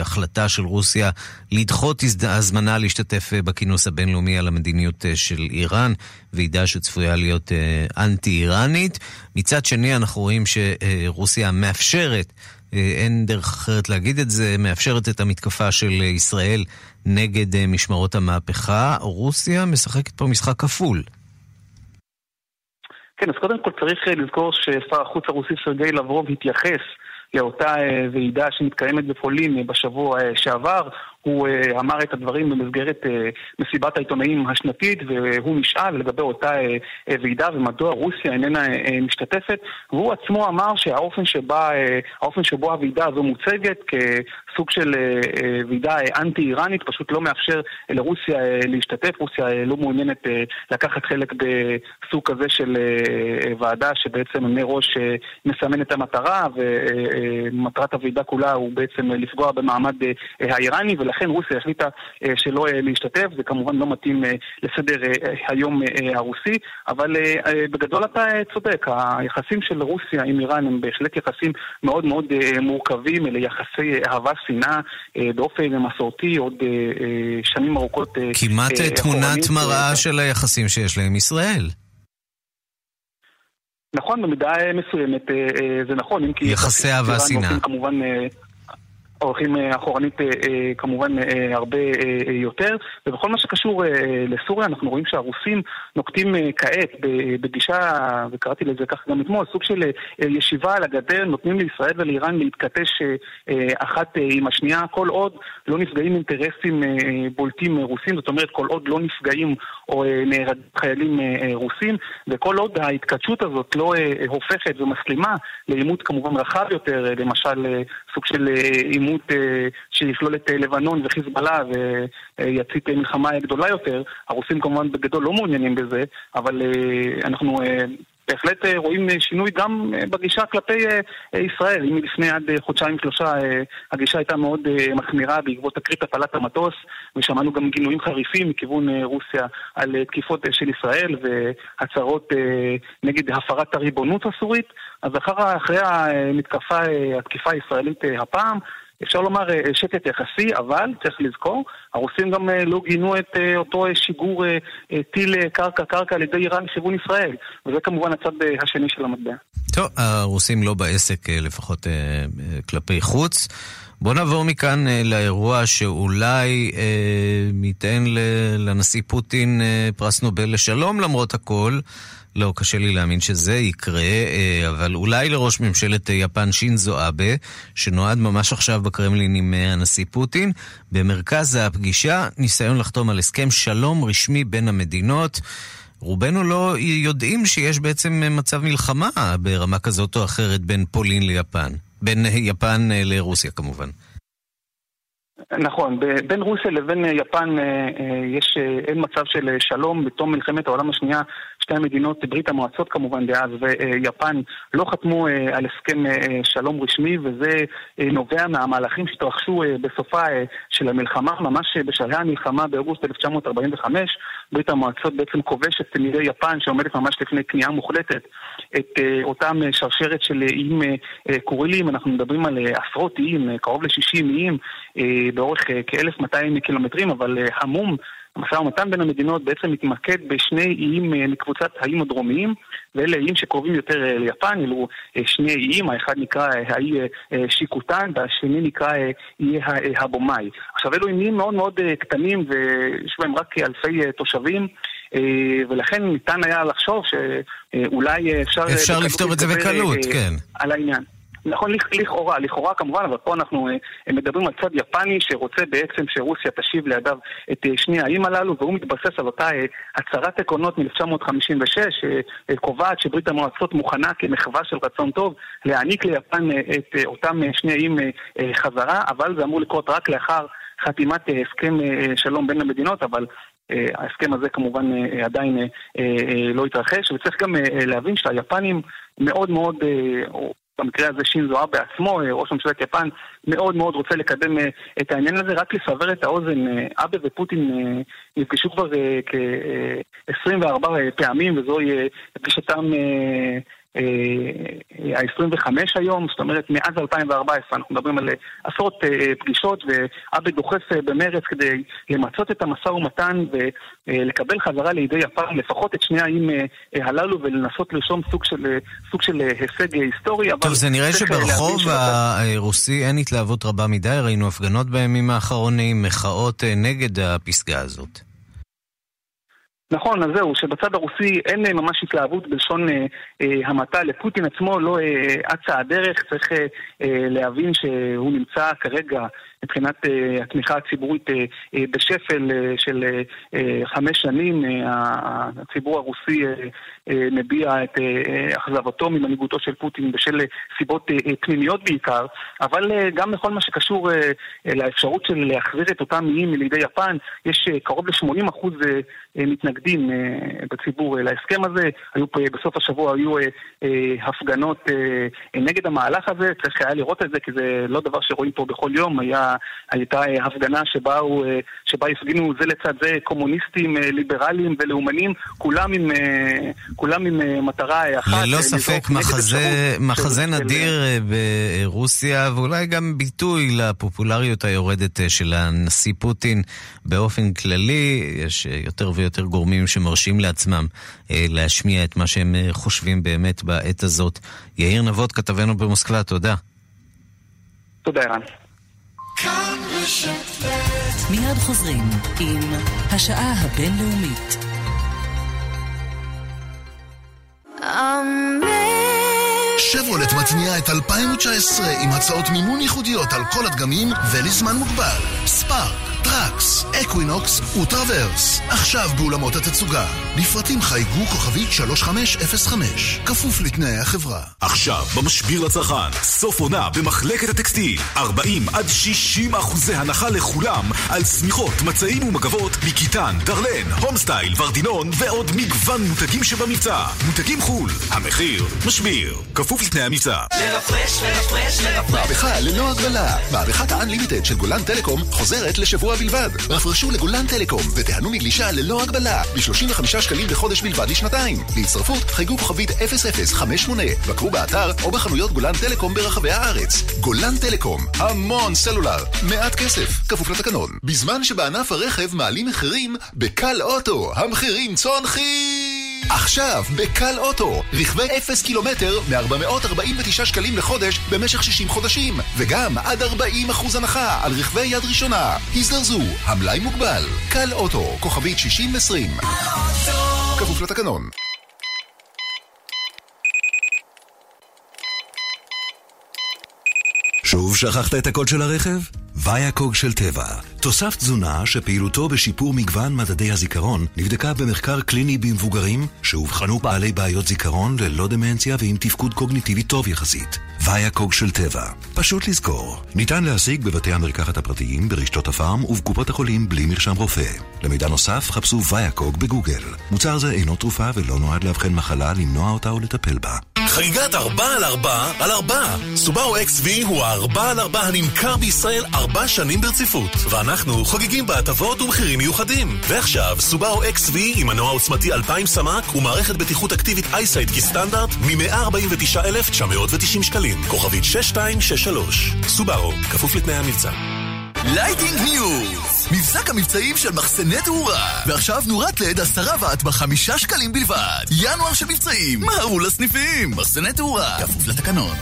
החלטה של רוסיה לדחות הזמנה להשתתף בכינוס הבינלאומי על המדיניות של איראן, ועידה שצפויה להיות אנטי-איראנית. מצד שני אנחנו רואים שרוסיה מאפשרת אין דרך אחרת להגיד את זה, מאפשרת את המתקפה של ישראל נגד משמרות המהפכה. רוסיה משחקת פה משחק כפול. כן, אז קודם כל צריך לזכור ששר החוץ הרוסי סרגי לברוב התייחס לאותה ועידה שמתקיימת בפולין בשבוע שעבר. הוא uh, אמר את הדברים במסגרת uh, מסיבת העיתונאים השנתית והוא נשאל לגבי אותה uh, ועידה ומדוע רוסיה איננה uh, משתתפת והוא עצמו אמר שהאופן שבה, uh, שבו הוועידה הזו מוצגת כסוג של uh, uh, ועידה uh, אנטי-איראנית פשוט לא מאפשר uh, לרוסיה uh, להשתתף, רוסיה uh, לא מעוניינת uh, לקחת חלק בסוג כזה של uh, ועדה שבעצם מראש uh, מסמן את המטרה ומטרת uh, הוועידה כולה הוא בעצם uh, לפגוע במעמד uh, האיראני ולכן רוסיה החליטה אה, שלא אה, להשתתף, זה כמובן לא מתאים אה, לסדר היום הרוסי, אבל בגדול אתה צודק, היחסים של רוסיה עם איראן הם בהחלט יחסים מאוד מאוד מורכבים, אלה יחסי אהבה-שנאה באופן מסורתי עוד שנים ארוכות. כמעט תמונת מראה של היחסים שיש להם ישראל. נכון, במידה מסוימת זה נכון, אם כי... יחסי אהבה שנאה. כמובן הולכים אה, אחורנית אה, אה, כמובן הרבה יותר, ובכל מה שקשור לסוריה אנחנו רואים שהרוסים נוקטים כעת בגישה, וקראתי לזה ככה גם אתמול, סוג של ישיבה על הגדר, נותנים לישראל ולאיראן להתכתש אחת עם השנייה, כל עוד לא נפגעים אינטרסים בולטים רוסים, זאת אומרת כל עוד לא נפגעים או נהרגים חיילים רוסים, וכל עוד ההתכתשות הזאת לא הופכת ומסלימה לעימות כמובן רחב יותר, למשל סוג של עימות עימות אה, שיכלול את אה, לבנון וחיזבאללה ויצית אה, מלחמה גדולה יותר. הרוסים כמובן בגדול לא מעוניינים בזה, אבל אנחנו בהחלט רואים שינוי גם בגישה כלפי ישראל. אם לפני עד חודשיים שלושה הגישה הייתה מאוד מחמירה בעקבות תקרית הפעלת המטוס, ושמענו גם גינויים חריפים מכיוון רוסיה על תקיפות של ישראל והצהרות נגד הפרת הריבונות הסורית, אז אחר, אחרי המתקפה, התקיפה הישראלית הפעם, אפשר לומר אה, שקט יחסי, אבל צריך לזכור, הרוסים גם אה, לא גינו את אה, אותו שיגור טיל קרקע-קרקע על ידי איראן לכיוון ישראל, וזה כמובן הצד השני של המטבע. טוב, הרוסים לא בעסק לפחות כלפי חוץ. בוא נעבור מכאן לאירוע שאולי ניתן לנשיא פוטין פרס נובל לשלום למרות הכל. לא, קשה לי להאמין שזה יקרה, אה, אבל אולי לראש ממשלת אה, יפן שינזו אבה, שנועד ממש עכשיו בקרמלין עם אה, הנשיא פוטין. במרכז הפגישה, ניסיון לחתום על הסכם שלום רשמי בין המדינות. רובנו לא יודעים שיש בעצם מצב מלחמה ברמה כזאת או אחרת בין פולין ליפן. בין יפן לרוסיה כמובן. נכון, בין רוסיה לבין יפן יש, אין מצב של שלום בתום מלחמת העולם השנייה שתי המדינות, ברית המועצות כמובן דאז ויפן, לא חתמו אה, על הסכם אה, שלום רשמי וזה אה, נובע מהמהלכים שהתרחשו בסופה של המלחמה, ממש בשלהי המלחמה באוגוסט 1945. ברית המועצות בעצם כובשת מידי יפן שעומדת ממש לפני כניעה מוחלטת את אותם שרשרת של איים קורילים, אנחנו מדברים על עשרות איים, קרוב ל-60 איים באורך כ-1200 קילומטרים, אבל המום המשא ומתן בין המדינות בעצם מתמקד בשני איים אה, מקבוצת האיים הדרומיים, ואלה איים שקרובים יותר אה, ליפן, אלו אה, שני איים, האחד נקרא האי שיקוטן והשני נקרא איי הבומאי. עכשיו אלו איים מאוד מאוד קטנים ויש בהם רק אלפי תושבים. ולכן ניתן היה לחשוב שאולי אפשר... אפשר לפתור את זה בקלות, כן. על העניין. נכון, לכאורה, לכאורה כמובן, אבל פה אנחנו אה, מדברים על צד יפני שרוצה בעצם שרוסיה תשיב לידיו את אה, שני האיים הללו, והוא מתבסס על אותה אה, הצהרת עקרונות מ-1956, שקובעת שברית המועצות מוכנה כמחווה של רצון טוב להעניק ליפן את אותם שני האיים חזרה, אבל זה אמור לקרות רק לאחר חתימת הסכם שלום בין המדינות, אבל ההסכם הזה כמובן עדיין לא התרחש, וצריך גם להבין שהיפנים מאוד מאוד, במקרה הזה שינזו אבה בעצמו, אה, ראש ממשלת יפן, מאוד מאוד רוצה לקדם אה, את העניין הזה. רק לסבר את האוזן, אה, אבה ופוטין נפגשו כבר כ-24 פעמים, וזוהי פגישתם ה-25 היום, זאת אומרת מאז 2014, אנחנו מדברים על עשרות פגישות, ואבה דוחף במרץ כדי למצות את המשא ומתן ולקבל חזרה לידי יפן לפחות את שני האיים הללו ולנסות לרשום סוג של, סוג של הישג היסטורי. טוב, זה נראה שברחוב הרוסי אין התלהבות רבה מדי, ראינו הפגנות בימים האחרונים, מחאות נגד הפסגה הזאת. נכון, אז זהו, שבצד הרוסי אין אה, ממש התלהבות בלשון אה, אה, המעטה. לפוטין עצמו לא אה, אצה הדרך, צריך אה, אה, להבין שהוא נמצא כרגע מבחינת uh, התמיכה הציבורית uh, uh, בשפל של חמש שנים. הציבור הרוסי מביע את אכזבתו ממנהיגותו של פוטין בשל סיבות פנימיות בעיקר, אבל גם בכל מה שקשור לאפשרות של להחזיר את אותם איים לידי יפן, יש קרוב ל-80% uh, uh, מתנגדים בציבור להסכם הזה. היו פה, בסוף השבוע היו הפגנות נגד המהלך הזה, צריך היה לראות את זה כי זה לא דבר שרואים פה בכל יום, היה הייתה אה, הפגנה שבה, הוא, אה, שבה הפגינו זה לצד זה קומוניסטים, אה, ליברלים ולאומנים, כולם עם, כולם עם מטרה אחת. ללא ספק מחזה, מחזה נדיר ברוסיה, ואולי גם ביטוי לפופולריות היורדת של הנשיא פוטין באופן כללי. יש יותר ויותר גורמים שמרשים לעצמם להשמיע את מה שהם חושבים באמת בעת הזאת. יאיר נבות, כתבנו במוסקבה, תודה. תודה, ערן. מיד חוזרים עם השעה הבינלאומית. שברולט מתניעה את 2019 עם הצעות מימון ייחודיות על כל הדגמים ולזמן מוגבל. ספארק טראקס, אקווינוקס וטראברס. עכשיו באולמות התצוגה. לפרטים חייגו כוכבית 3505. כפוף לתנאי החברה. עכשיו, במשביר לצרכן, סוף עונה במחלקת הטקסטיל. 40 עד 60 אחוזי הנחה לכולם על שמיכות, מצעים ומגבות מקיטן, דרלן, הומסטייל, ורדינון ועוד מגוון מותגים שבמבצע. מותגים חו"ל. המחיר משביר. כפוף לתנאי המבצע. לרפרש, לרפרש, לרפרש. מהפכה ללא הגבלה. מהפכת ה-Unlimited של גולן טלקום חוזרת לשבוע בלבד. רפרשו לגולן טלקום ותיהנו מגלישה ללא הגבלה ב-35 שקלים בחודש בלבד לשנתיים. להצטרפות חייגו כוכבית 0058, בקרו באתר או בחנויות גולן טלקום ברחבי הארץ. גולן טלקום, המון סלולר, מעט כסף, כפוף לתקנון. בזמן שבענף הרכב מעלים מחירים, בקל אוטו המחירים צונחים! עכשיו, בקל אוטו, רכבי 0 קילומטר מ-449 שקלים לחודש במשך 60 חודשים, וגם עד 40% הנחה על רכבי יד ראשונה. הזדרזו, המלאי מוגבל. קל אוטו, כוכבית 6020. כפוף לתקנון. שוב שכחת את הקוד של הרכב? ויאקוג של טבע, תוסף תזונה שפעילותו בשיפור מגוון מדדי הזיכרון נבדקה במחקר קליני במבוגרים שאובחנו בעלי בעיות זיכרון ללא דמנציה ועם תפקוד קוגניטיבי טוב יחסית. ויאקוג של טבע, פשוט לזכור. ניתן להשיג בבתי המרקחת הפרטיים, ברשתות הפארם ובקופות החולים בלי מרשם רופא. למידע נוסף חפשו ויאקוג בגוגל. מוצר זה אינו תרופה ולא נועד לאבחן מחלה, למנוע אותה או לטפל בה. חגיגת 4 על 4 על 4. סובארו XV הוא ה-4 על 4 הנמכר בישראל 4 שנים ברציפות. ואנחנו חוגגים בהטבות ומחירים מיוחדים. ועכשיו, סובארו XV עם מנוע עוצמתי 2000 סמ"ק ומערכת בטיחות אקטיבית אייסייט כסטנדרט מ-149,990 שקלים. כוכבית 6263. סובארו, כפוף לתנאי המבצע. Lighting News! מבזק המבצעים של מחסני תאורה. ועכשיו נורת לד עשרה ואט בחמישה שקלים בלבד. ינואר של מבצעים. מהרו לסניפים. מחסני תאורה. כפוף לתקנון.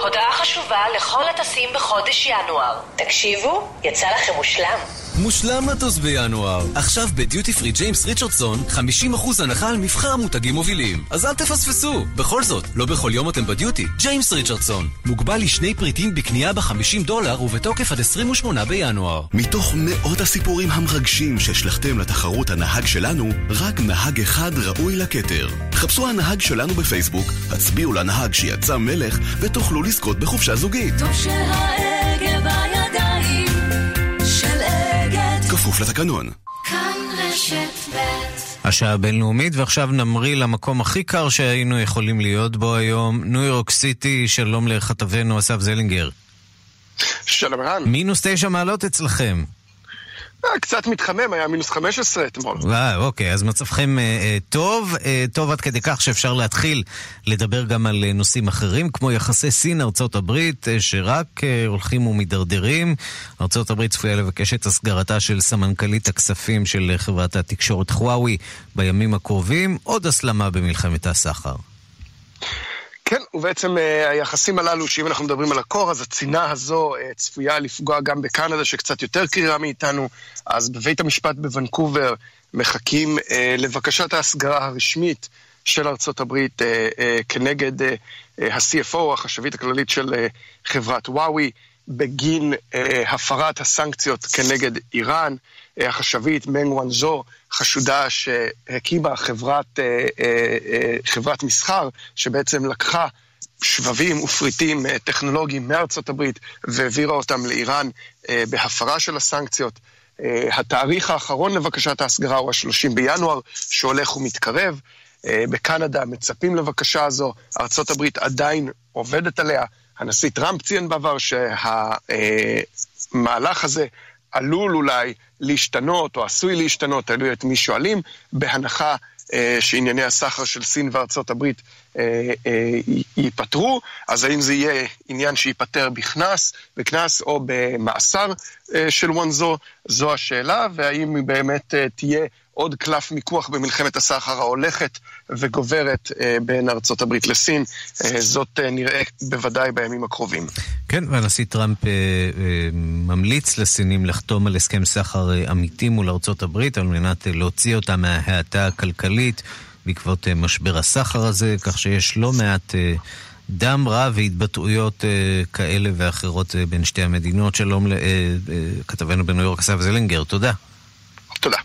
הודעה חשובה לכל הטסים בחודש ינואר. תקשיבו, יצא לכם מושלם. מושלם לטוס בינואר. עכשיו בדיוטי פרי ג'יימס ריצ'רדסון, 50% הנחה על מבחר מותגים מובילים. אז אל תפספסו. בכל זאת, לא בכל יום אתם בדיוטי. ג'יימס ריצ'רדסון. מוגבל לשני פריטים בקנייה ב-50 דולר ובתוקף עד 28 בינואר. מתוך מאות הסיפורים המרגשים ששלחתם לתחרות הנהג שלנו, רק נהג אחד ראוי לכתר. חפשו הנהג שלנו בפייסבוק, הצביעו לנהג שיצא מלך, ותוכלו לזכות בחופשה זוגית. טוב שההגה כפוף לתקנון. כאן רשת ב' השעה הבינלאומית, ועכשיו נמריא למקום הכי קר שהיינו יכולים להיות בו היום, ניו יורק סיטי, שלום לכתבנו אסף זלינגר. שלום רן. מינוס תשע מעלות אצלכם. אה, קצת מתחמם, היה מינוס 15 אתמול. אה, אוקיי, אז מצבכם אה, אה, טוב, אה, טוב עד כדי כך שאפשר להתחיל לדבר גם על אה, נושאים אחרים, כמו יחסי סין-ארצות הברית, אה, שרק אה, הולכים ומידרדרים. ארצות הברית צפויה לבקש את הסגרתה של סמנכ"לית הכספים של חברת התקשורת חוואוי בימים הקרובים, עוד הסלמה במלחמת הסחר. כן, ובעצם uh, היחסים הללו, שאם אנחנו מדברים על הקור, אז הצינה הזו uh, צפויה לפגוע גם בקנדה, שקצת יותר קרירה מאיתנו, אז בבית המשפט בוונקובר מחכים uh, לבקשת ההסגרה הרשמית של ארצות הברית כנגד ה-CFO, החשבית הכללית של חברת וואוי, בגין uh, הפרת הסנקציות כנגד איראן. Uh, החשבית מנג וואנזו חשודה שהקימה חברת, uh, uh, uh, חברת מסחר, שבעצם לקחה שבבים ופריטים uh, טכנולוגיים מארצות הברית והעבירה אותם לאיראן uh, בהפרה של הסנקציות. Uh, התאריך האחרון לבקשת ההסגרה הוא ה-30 בינואר, שהולך ומתקרב. Uh, בקנדה מצפים לבקשה הזו, הברית עדיין עובדת עליה. הנשיא טראמפ ציין בעבר שהמהלך הזה עלול אולי להשתנות, או עשוי להשתנות, תלוי את מי שואלים, בהנחה אה, שענייני הסחר של סין וארצות הברית אה, אה, ייפתרו, אז האם זה יהיה עניין שייפתר בכנס, בכנס או במאסר של וונזו, זו? השאלה, והאם באמת תהיה עוד קלף מיקוח במלחמת הסחר ההולכת וגוברת אה, בין ארצות הברית לסין. אה, זאת אה, נראה בוודאי בימים הקרובים. כן, והנשיא טראמפ ממליץ לסינים לחתום על הסכם סחר אמיתי מול ארצות הברית על מנת להוציא אותה מההאטה הכלכלית בעקבות משבר הסחר הזה, כך שיש לא מעט... דם רע והתבטאויות אה, כאלה ואחרות אה, בין שתי המדינות. שלום לכתבנו אה, בניו יורק, אסף זלינגר, תודה. תודה.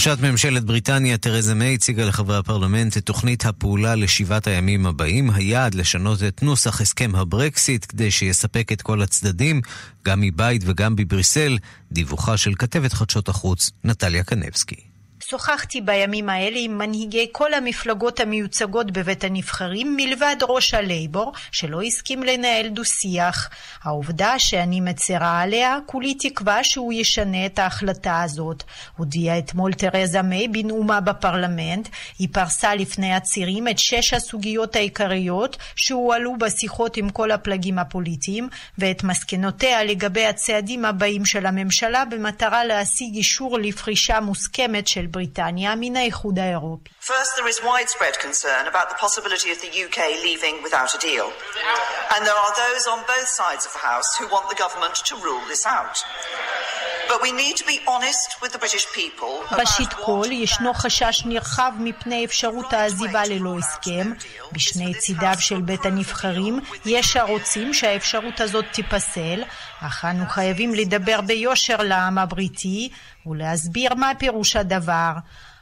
ראשת ממשלת בריטניה, תרזה מיי, הציגה לחברי הפרלמנט את תוכנית הפעולה לשבעת הימים הבאים. היעד לשנות את נוסח הסכם הברקסיט כדי שיספק את כל הצדדים, גם מבית וגם בבריסל. דיווחה של כתבת חדשות החוץ, נטליה קנבסקי. שוחחתי בימים האלה עם מנהיגי כל המפלגות המיוצגות בבית הנבחרים מלבד ראש הלייבור, שלא הסכים לנהל דו-שיח. העובדה שאני מצרה עליה, כולי תקווה שהוא ישנה את ההחלטה הזאת. הודיעה אתמול תרזה מיי בנאומה בפרלמנט. היא פרסה לפני הצירים את שש הסוגיות העיקריות שהועלו בשיחות עם כל הפלגים הפוליטיים, ואת מסקנותיה לגבי הצעדים הבאים של הממשלה במטרה להשיג אישור לפרישה מוסכמת של בריטניה מן האיחוד האירופי. First, there is widespread concern about the possibility of the UK leaving without a deal. And there are those on both sides of the House who want the government to rule this out. But we need to be honest with the British people ראשית כל, ישנו חשש נרחב מפני אפשרות העזיבה ללא הסכם. בשני צידיו של בית הנבחרים יש הרוצים שהאפשרות הזאת תיפסל, אך אנו חייבים לדבר ביושר לעם הבריטי ולהסביר מה פירוש הדבר.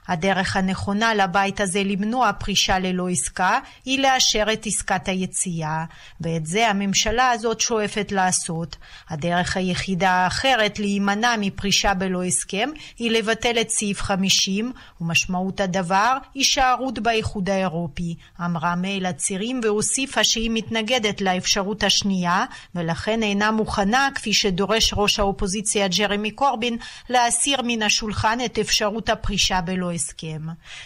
הדרך הנכונה לבית הזה למנוע פרישה ללא עסקה היא לאשר את עסקת היציאה, ואת זה הממשלה הזאת שואפת לעשות. הדרך היחידה האחרת להימנע מפרישה בלא הסכם היא לבטל את סעיף 50, ומשמעות הדבר הישארות באיחוד האירופי, אמרה מיי לצירים והוסיפה שהיא מתנגדת לאפשרות השנייה, ולכן אינה מוכנה, כפי שדורש ראש האופוזיציה ג'רמי קורבין, להסיר מן השולחן את אפשרות הפרישה בלא הסכם.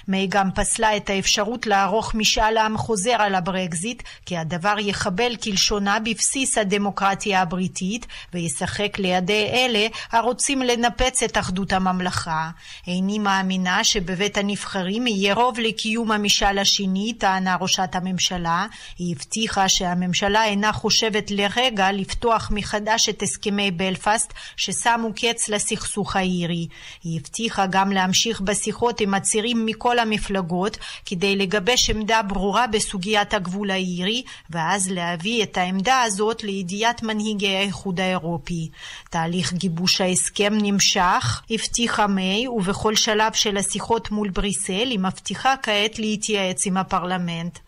מיי גם פסלה את האפשרות לערוך משאל עם חוזר על הברקזיט, כי הדבר יחבל כלשונה בבסיס הדמוקרטיה הבריטית, וישחק לידי אלה הרוצים לנפץ את אחדות הממלכה. איני מאמינה שבבית הנבחרים יהיה רוב לקיום המשאל השני, טענה ראשת הממשלה. היא הבטיחה שהממשלה אינה חושבת לרגע לפתוח מחדש את הסכמי בלפסט ששמו קץ לסכסוך האירי. היא הבטיחה גם להמשיך בשיחות עם הצירים מכל המפלגות כדי לגבש עמדה ברורה בסוגיית הגבול האירי ואז להביא את העמדה הזאת לידיעת מנהיגי האיחוד האירופי. תהליך גיבוש ההסכם נמשך, הבטיחה מיי ובכל שלב של השיחות מול בריסל היא מבטיחה כעת להתייעץ עם הפרלמנט.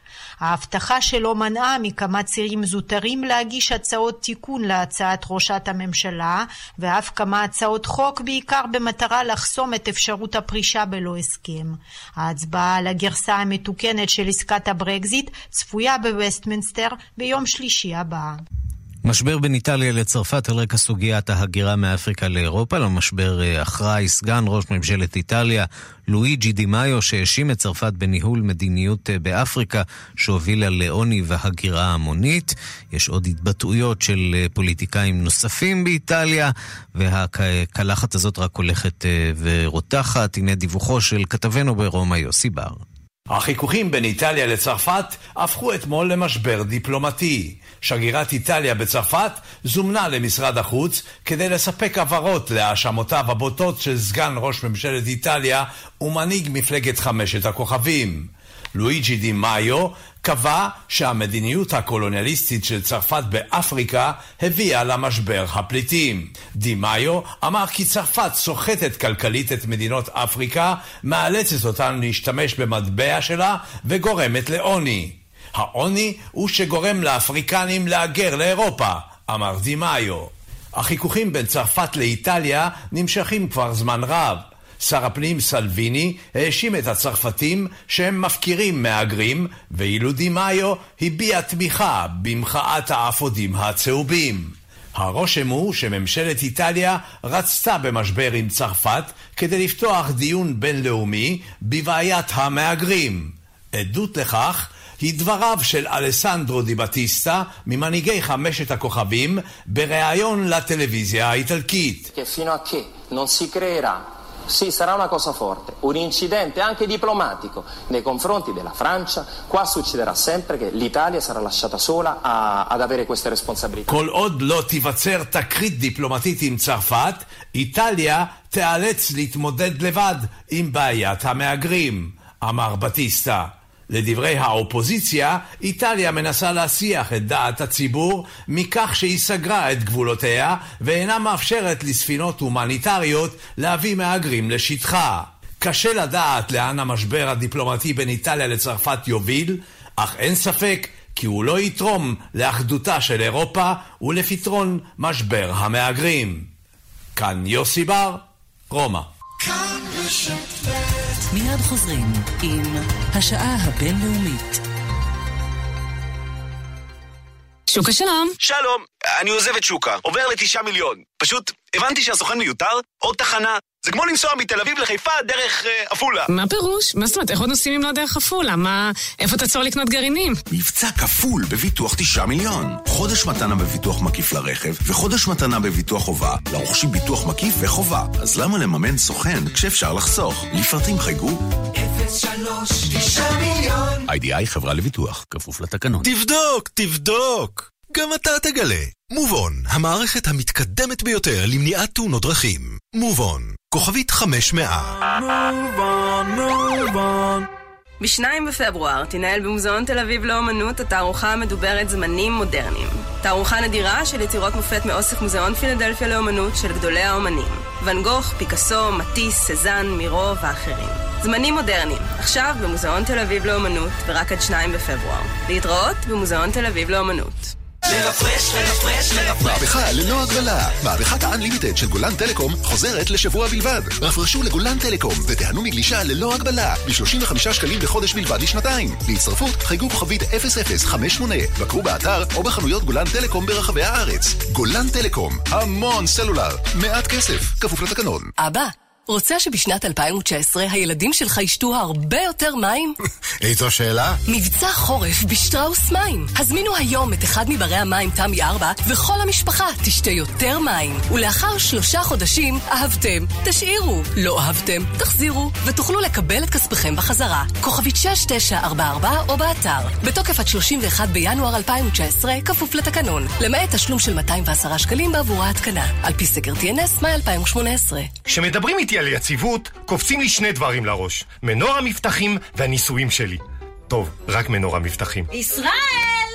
ההבטחה שלה מנעה מכמה צירים זוטרים להגיש הצעות תיקון להצעת ראשת הממשלה, ואף כמה הצעות חוק בעיקר במטרה לחסום את אפשרות הפרישה בלא הסכם. ההצבעה על הגרסה המתוקנת של עסקת הברקזיט צפויה בווסטמינסטר ביום שלישי הבא. משבר בין איטליה לצרפת על רקע סוגיית ההגירה מאפריקה לאירופה. למשבר אה, אחראי סגן ראש ממשלת איטליה, לואיג'י דימאיו, שהאשים את צרפת בניהול מדיניות אה, באפריקה שהובילה לעוני והגירה המונית. יש עוד התבטאויות של אה, פוליטיקאים נוספים באיטליה, והקלחת הזאת רק הולכת ורותחת. הנה דיווחו של כתבנו ברומא יוסי בר. החיכוכים בין איטליה לצרפת הפכו אתמול למשבר דיפלומטי. שגרירת איטליה בצרפת זומנה למשרד החוץ כדי לספק הבהרות להאשמותיו הבוטות של סגן ראש ממשלת איטליה ומנהיג מפלגת חמשת הכוכבים. לואיג'י די מאיו קבע שהמדיניות הקולוניאליסטית של צרפת באפריקה הביאה למשבר הפליטים. די מאיו אמר כי צרפת סוחטת כלכלית את מדינות אפריקה, מאלצת אותן להשתמש במטבע שלה וגורמת לעוני. העוני הוא שגורם לאפריקנים להגר לאירופה, אמר די מאיו. החיכוכים בין צרפת לאיטליה נמשכים כבר זמן רב. שר הפנים סלוויני האשים את הצרפתים שהם מפקירים מהגרים, ואילו דימאיו הביע תמיכה במחאת האפודים הצהובים. הרושם הוא שממשלת איטליה רצתה במשבר עם צרפת כדי לפתוח דיון בינלאומי בבעיית המהגרים. עדות לכך היא דבריו של אלסנדרו די בטיסטה, ממנהיגי חמשת הכוכבים, בריאיון לטלוויזיה האיטלקית. Sì, sarà una cosa forte, un incidente anche diplomatico nei confronti della Francia. Qua succederà sempre che l'Italia sarà lasciata sola a, ad avere queste responsabilità. כל עוד לא תיווצר תקרית דיפלומטית עם צרפת, איטליה תיאלץ להתמודד לבד עם בעיית המהגרים, אמר בטיסטה. לדברי האופוזיציה, איטליה מנסה להסיח את דעת הציבור מכך שהיא סגרה את גבולותיה ואינה מאפשרת לספינות הומניטריות להביא מהגרים לשטחה. קשה לדעת לאן המשבר הדיפלומטי בין איטליה לצרפת יוביל, אך אין ספק כי הוא לא יתרום לאחדותה של אירופה ולפתרון משבר המהגרים. כאן יוסי בר, רומא. מיד חוזרים עם השעה הבינלאומית. שוקה שלום. שלום, אני עוזב את שוקה, עובר לתשעה מיליון. פשוט הבנתי שהסוכן מיותר, עוד תחנה. זה כמו לנסוע מתל אביב לחיפה דרך אה, עפולה. מה פירוש? מה זאת אומרת? איך עוד נוסעים אם לא דרך עפולה? מה... איפה תעצור לקנות גרעינים? מבצע כפול בביטוח תשעה מיליון. חודש מתנה בביטוח מקיף לרכב, וחודש מתנה בביטוח חובה, לרוכשים ביטוח מקיף וחובה. אז למה לממן סוכן כשאפשר לחסוך? לפרטים חייגו 03 9 מיליון איי-די-איי חברה לביטוח, כפוף לתקנון. תבדוק, תבדוק! גם אתה תגלה. מובון, המערכת המתקדמת ביותר למניעת תאונות דרכים. מובון, כוכבית 500. מובון, מובון. ב-2 בפברואר תנהל במוזיאון תל אביב לאומנות התערוכה המדוברת זמנים מודרניים. תערוכה נדירה של יצירות מופת מאוסף מוזיאון פילדלפיה לאומנות של גדולי האומנים. ואן גוך, פיקאסו, מטיס, סזן, מירו ואחרים. זמנים מודרניים, עכשיו במוזיאון תל אביב לאומנות, ורק עד שניים בפברואר. להתראות במוזיאון תל אביב לאומנות. מהפכה ללא הגבלה. מהפכת ה-Unlimited של גולן טלקום חוזרת לשבוע בלבד. רפרשו לגולן טלקום ותיהנו מגלישה ללא הגבלה ב-35 שקלים בחודש בלבד לשנתיים. להצטרפות חייגו כוכבית 0058. בקרו באתר או בחנויות גולן טלקום ברחבי הארץ. גולן טלקום, המון סלולר, מעט כסף, כפוף לתקנון. אבא. רוצה שבשנת 2019 הילדים שלך ישתו הרבה יותר מים? איזו שאלה? מבצע חורף בשטראוס מים. הזמינו היום את אחד מברי המים תמי 4 וכל המשפחה תשתה יותר מים. ולאחר שלושה חודשים, אהבתם, תשאירו. לא אהבתם, תחזירו, ותוכלו לקבל את כספכם בחזרה. כוכבית 6944 או באתר. בתוקף עד 31 בינואר 2019, כפוף לתקנון. למעט תשלום של 210 שקלים בעבור ההתקנה. על פי סקר TNS, מאי 2018. כשמדברים איתי על יציבות, קופצים לי שני דברים לראש. מנור המבטחים והנישואים שלי. טוב, רק מנור המבטחים. ישראל!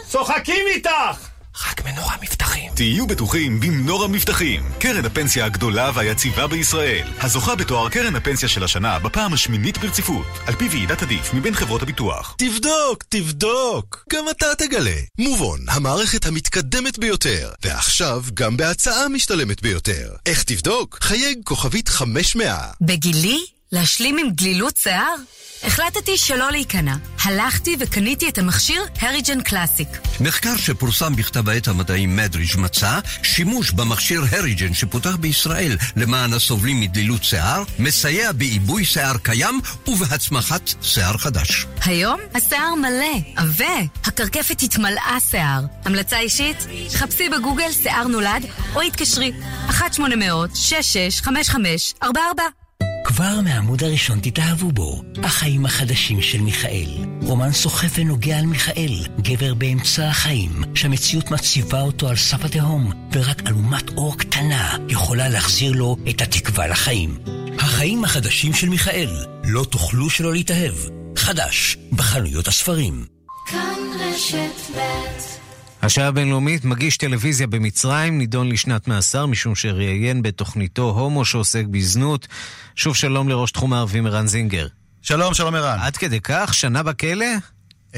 צוחקים איתך! רק מנור המבטחים. תהיו בטוחים במנור המבטחים, קרן הפנסיה הגדולה והיציבה בישראל, הזוכה בתואר קרן הפנסיה של השנה בפעם השמינית ברציפות, על פי ועידת עדיף מבין חברות הביטוח. תבדוק, תבדוק, גם אתה תגלה. מובון, המערכת המתקדמת ביותר, ועכשיו גם בהצעה משתלמת ביותר. איך תבדוק? חייג כוכבית 500. בגילי? להשלים עם גלילות שיער? החלטתי שלא להיכנע. הלכתי וקניתי את המכשיר הריג'ן קלאסיק. מחקר שפורסם בכתב העת המדעי מדריג' מצא שימוש במכשיר הריג'ן שפותח בישראל למען הסובלים מדלילות שיער, מסייע בעיבוי שיער קיים ובהצמחת שיער חדש. היום השיער מלא, עבה, הקרקפת התמלאה שיער. המלצה אישית? חפשי בגוגל שיער נולד או התקשרי 1-800-665544 כבר מהעמוד הראשון תתאהבו בו. החיים החדשים של מיכאל. רומן סוחף ונוגע על מיכאל, גבר באמצע החיים, שהמציאות מציבה אותו על סף התהום, ורק אלומת אור קטנה יכולה להחזיר לו את התקווה לחיים. החיים החדשים של מיכאל, לא תוכלו שלא להתאהב. חדש, בחנויות הספרים. כאן רשת ב' השעה הבינלאומית, מגיש טלוויזיה במצרים, נידון לשנת מאסר משום שראיין בתוכניתו הומו שעוסק בזנות. שוב שלום לראש תחום הערבים ערן זינגר. שלום, שלום ערן. עד כדי כך? שנה בכלא?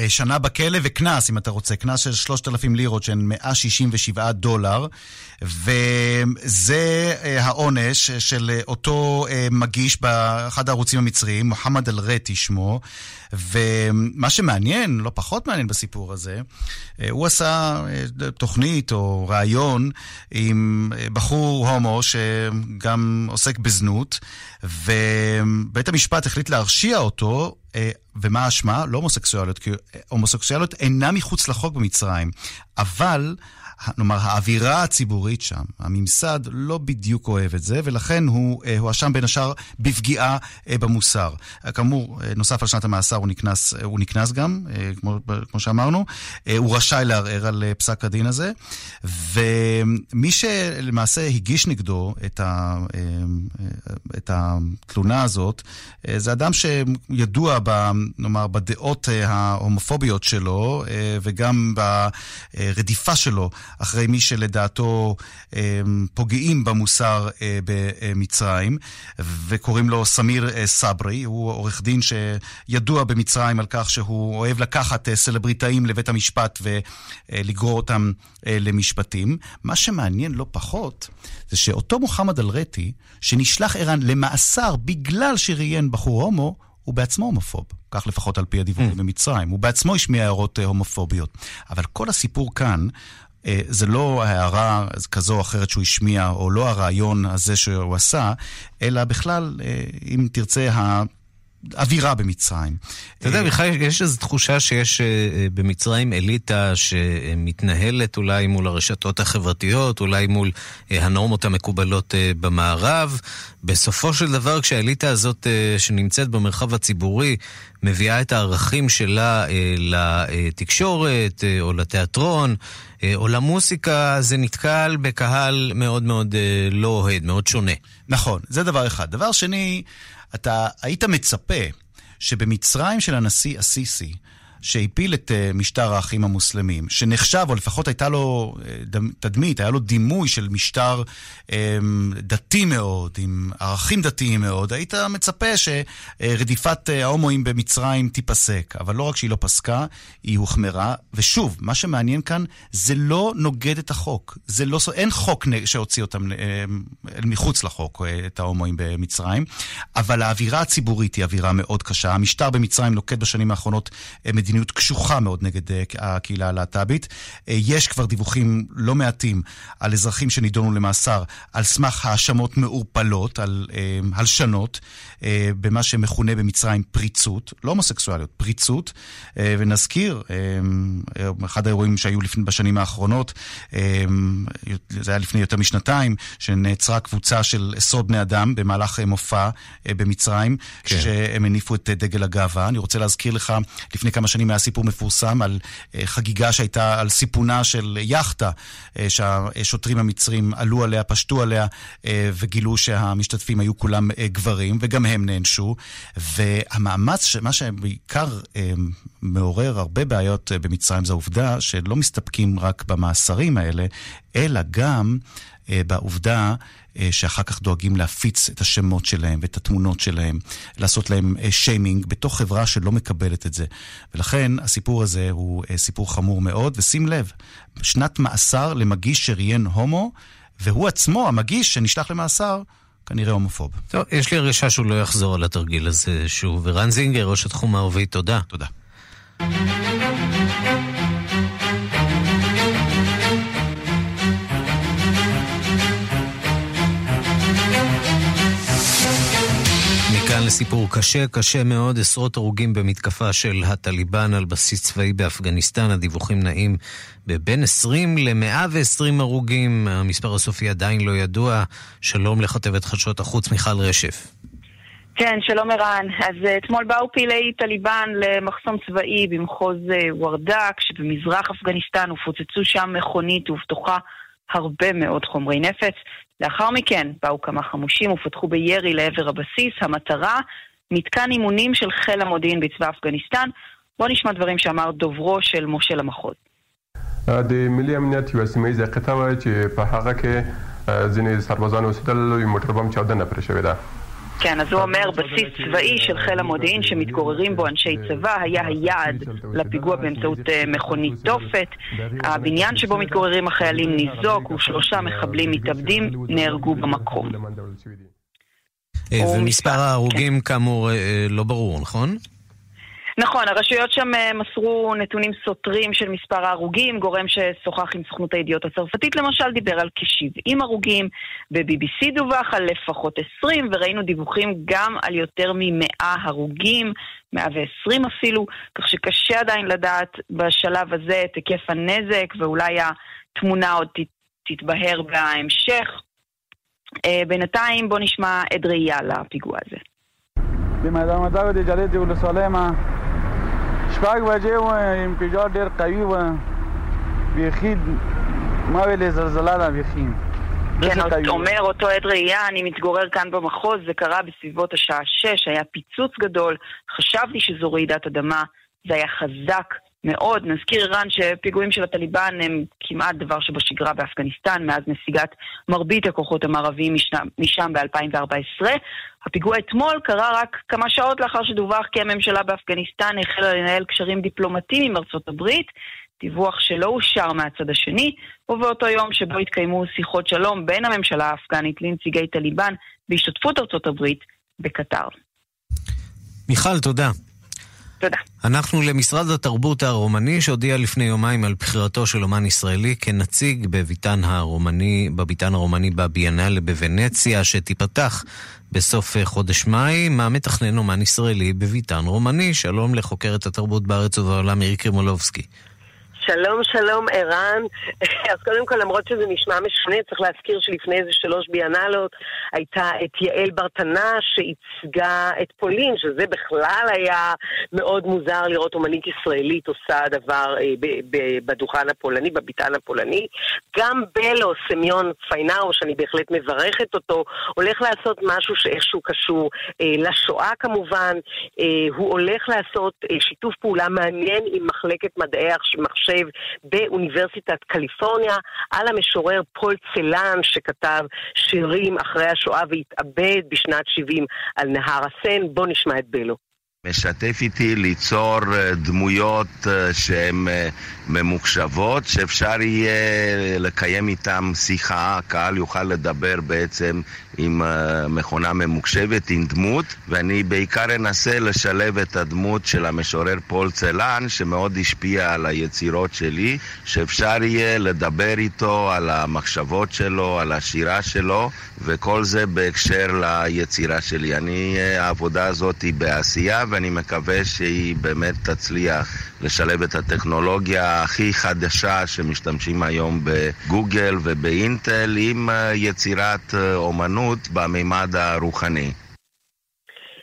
שנה בכלא וקנס, אם אתה רוצה, קנס של 3,000 לירות, שהן 167 דולר, וזה העונש של אותו מגיש באחד הערוצים המצריים, מוחמד אל-רטי שמו, ומה שמעניין, לא פחות מעניין בסיפור הזה, הוא עשה תוכנית או ראיון עם בחור הומו שגם עוסק בזנות, ובית המשפט החליט להרשיע אותו ומה האשמה? לא הומוסקסואליות, כי הומוסקסואליות אינה מחוץ לחוק במצרים, אבל... נאמר, האווירה הציבורית שם, הממסד לא בדיוק אוהב את זה, ולכן הוא הואשם בין השאר בפגיעה במוסר. כאמור, נוסף על שנת המאסר הוא נקנס, הוא נקנס גם, כמו, כמו שאמרנו. הוא רשאי לערער על פסק הדין הזה, ומי שלמעשה הגיש נגדו את, ה, את התלונה הזאת, זה אדם שידוע, ב, נאמר, בדעות ההומופוביות שלו, וגם ברדיפה שלו. אחרי מי שלדעתו פוגעים במוסר במצרים, וקוראים לו סמיר סברי, הוא עורך דין שידוע במצרים על כך שהוא אוהב לקחת סלבריטאים לבית המשפט ולגרור אותם למשפטים. מה שמעניין לא פחות, זה שאותו מוחמד אל-רטי, שנשלח ערן למאסר בגלל שראיין בחור הומו, הוא בעצמו הומופוב, כך לפחות על פי הדיווחים במצרים. הוא בעצמו השמיע הערות הומופוביות. אבל כל הסיפור כאן זה לא הערה כזו או אחרת שהוא השמיע, או לא הרעיון הזה שהוא עשה, אלא בכלל, אם תרצה, אווירה במצרים. אתה יודע, בכלל יש איזו תחושה שיש במצרים אליטה שמתנהלת אולי מול הרשתות החברתיות, אולי מול הנורמות המקובלות במערב. בסופו של דבר, כשהאליטה הזאת שנמצאת במרחב הציבורי מביאה את הערכים שלה לתקשורת או לתיאטרון, או למוסיקה, זה נתקל בקהל מאוד מאוד לא אוהד, מאוד שונה. נכון, זה דבר אחד. דבר שני, אתה היית מצפה שבמצרים של הנשיא א-סיסי, שהפיל את uh, משטר האחים המוסלמים, שנחשב, או לפחות הייתה לו uh, תדמית, היה לו דימוי של משטר um, דתי מאוד, עם ערכים דתיים מאוד, היית מצפה שרדיפת uh, ההומואים במצרים תיפסק. אבל לא רק שהיא לא פסקה, היא הוחמרה. ושוב, מה שמעניין כאן, זה לא נוגד את החוק. זה לא, אין חוק שהוציא אותם מחוץ לחוק, את ההומואים במצרים, אבל האווירה הציבורית היא אווירה מאוד קשה. המשטר במצרים נוקט בשנים האחרונות מדיניות קשוחה מאוד נגד הקהילה הלהט"בית. יש כבר דיווחים לא מעטים על אזרחים שנידונו למאסר על סמך האשמות מעורפלות, על הלשנות, במה שמכונה במצרים פריצות, לא הומוסקסואליות, פריצות. ונזכיר, אחד האירועים שהיו בשנים האחרונות, זה היה לפני יותר משנתיים, שנעצרה קבוצה של עשרות בני אדם במהלך מופע במצרים, כן. שהם הניפו את דגל הגאווה. אני רוצה להזכיר לך, לפני כמה שנים היה סיפור מפורסם על חגיגה שהייתה על סיפונה של יאכטה, שהשוטרים המצרים עלו עליה, פשטו עליה, וגילו שהמשתתפים היו כולם גברים, וגם הם נענשו. והמאמץ, מה שבעיקר מעורר הרבה בעיות במצרים, זה העובדה שלא מסתפקים רק במאסרים האלה, אלא גם בעובדה שאחר כך דואגים להפיץ את השמות שלהם ואת התמונות שלהם, לעשות להם שיימינג בתוך חברה שלא מקבלת את זה. ולכן הסיפור הזה הוא סיפור חמור מאוד, ושים לב, שנת מאסר למגיש שראיין הומו, והוא עצמו, המגיש שנשלח למאסר, כנראה הומופוב. טוב, יש לי הרגשה שהוא לא יחזור על התרגיל הזה שוב. ורן זינגר, ראש התחום הערבי, תודה. תודה. מכאן לסיפור קשה, קשה מאוד, עשרות הרוגים במתקפה של הטליבן על בסיס צבאי באפגניסטן, הדיווחים נעים בבין 20 ל-120 הרוגים, המספר הסופי עדיין לא ידוע. שלום לכתבת חדשות החוץ מיכל רשף. כן, שלום ערן. אז אתמול באו פעילי טליבן למחסום צבאי במחוז וורדק, שבמזרח אפגניסטן ופוצצו שם מכונית ובתוכה הרבה מאוד חומרי נפץ. לאחר מכן באו כמה חמושים ופתחו בירי לעבר הבסיס. המטרה, מתקן אימונים של חיל המודיעין בצבא אפגניסטן. בואו נשמע דברים שאמר דוברו של מושל המחוז. د ملي امنیت یو سیمه ییزه قطعه وه چې په هغه کې ځینې سربازان اوسېدل یو موټر بم چاودنه پرې شوې ده כן, אז הוא אומר, בסיס צבאי של חיל המודיעין שמתגוררים בו אנשי צבא היה היעד לפיגוע באמצעות מכונית תופת. הבניין שבו מתגוררים החיילים ניזוק ושלושה מחבלים מתאבדים נהרגו במקום. ומספר ההרוגים כאמור לא ברור, נכון? נכון, הרשויות שם מסרו נתונים סותרים של מספר ההרוגים, גורם ששוחח עם סוכנות הידיעות הצרפתית למשל דיבר על כ-70 הרוגים, ב-BBC דווח על לפחות 20, וראינו דיווחים גם על יותר מ-100 הרוגים, 120 אפילו, כך שקשה עדיין לדעת בשלב הזה את היקף הנזק, ואולי התמונה עוד תתבהר בהמשך. בינתיים בואו נשמע עד ראייה לפיגוע הזה. د میدان وردګ د جلې د ولسوالۍ مه شپږ بجې و انفجار ډېر قوي و بیخي ما ویلې زلزله ده بیخي כן, אומר אותו עד ראייה, אני מתגורר כאן במחוז, זה קרה בסביבות השעה 6, היה פיצוץ גדול, חשבתי שזו רעידת אדמה, זה היה חזק, מאוד. נזכיר, רן, שפיגועים של הטליבן הם כמעט דבר שבשגרה באפגניסטן, מאז נסיגת מרבית הכוחות המערביים משם, משם ב-2014. הפיגוע אתמול קרה רק כמה שעות לאחר שדווח כי הממשלה באפגניסטן החלה לנהל קשרים דיפלומטיים עם ארצות הברית, דיווח שלא אושר מהצד השני, ובאותו יום שבו התקיימו שיחות שלום בין הממשלה האפגנית לנציגי טליבן בהשתתפות ארצות הברית בקטר. מיכל, תודה. תודה. אנחנו למשרד התרבות הרומני שהודיע לפני יומיים על בחירתו של אומן ישראלי כנציג בביתן הרומני, בביתן הרומני בביאנלה בוונציה שתיפתח בסוף חודש מאי. מה מתכנן אומן ישראלי בביתן רומני? שלום לחוקרת התרבות בארץ ובעולם מירי קרימולובסקי. שלום, שלום, ערן. אז קודם כל, למרות שזה נשמע משונה, צריך להזכיר שלפני איזה שלוש ביאנלות הייתה את יעל ברטנה שייצגה את פולין, שזה בכלל היה מאוד מוזר לראות אומנית ישראלית עושה דבר אה, בדוכן הפולני, בביתן הפולני. גם בלו, סמיון פיינאו, שאני בהחלט מברכת אותו, הולך לעשות משהו שאיכשהו קשור אה, לשואה כמובן. אה, הוא הולך לעשות אה, שיתוף פעולה מעניין עם מחלקת מדעי המחשב באוניברסיטת קליפורניה על המשורר פול צלן שכתב שירים אחרי השואה והתאבד בשנת 70 על נהר הסן. בואו נשמע את בלו. משתף איתי ליצור אה, דמויות אה, שהן אה, ממוחשבות, שאפשר יהיה לקיים איתן שיחה, הקהל יוכל לדבר בעצם עם מכונה ממוחשבת, עם דמות, ואני בעיקר אנסה לשלב את הדמות של המשורר פול צלן, שמאוד השפיע על היצירות שלי, שאפשר יהיה לדבר איתו על המחשבות שלו, על השירה שלו, וכל זה בהקשר ליצירה שלי. אני, העבודה הזאת היא בעשייה, ואני מקווה שהיא באמת תצליח לשלב את הטכנולוגיה הכי חדשה שמשתמשים היום בגוגל ובאינטל עם יצירת אומנות בממד הרוחני.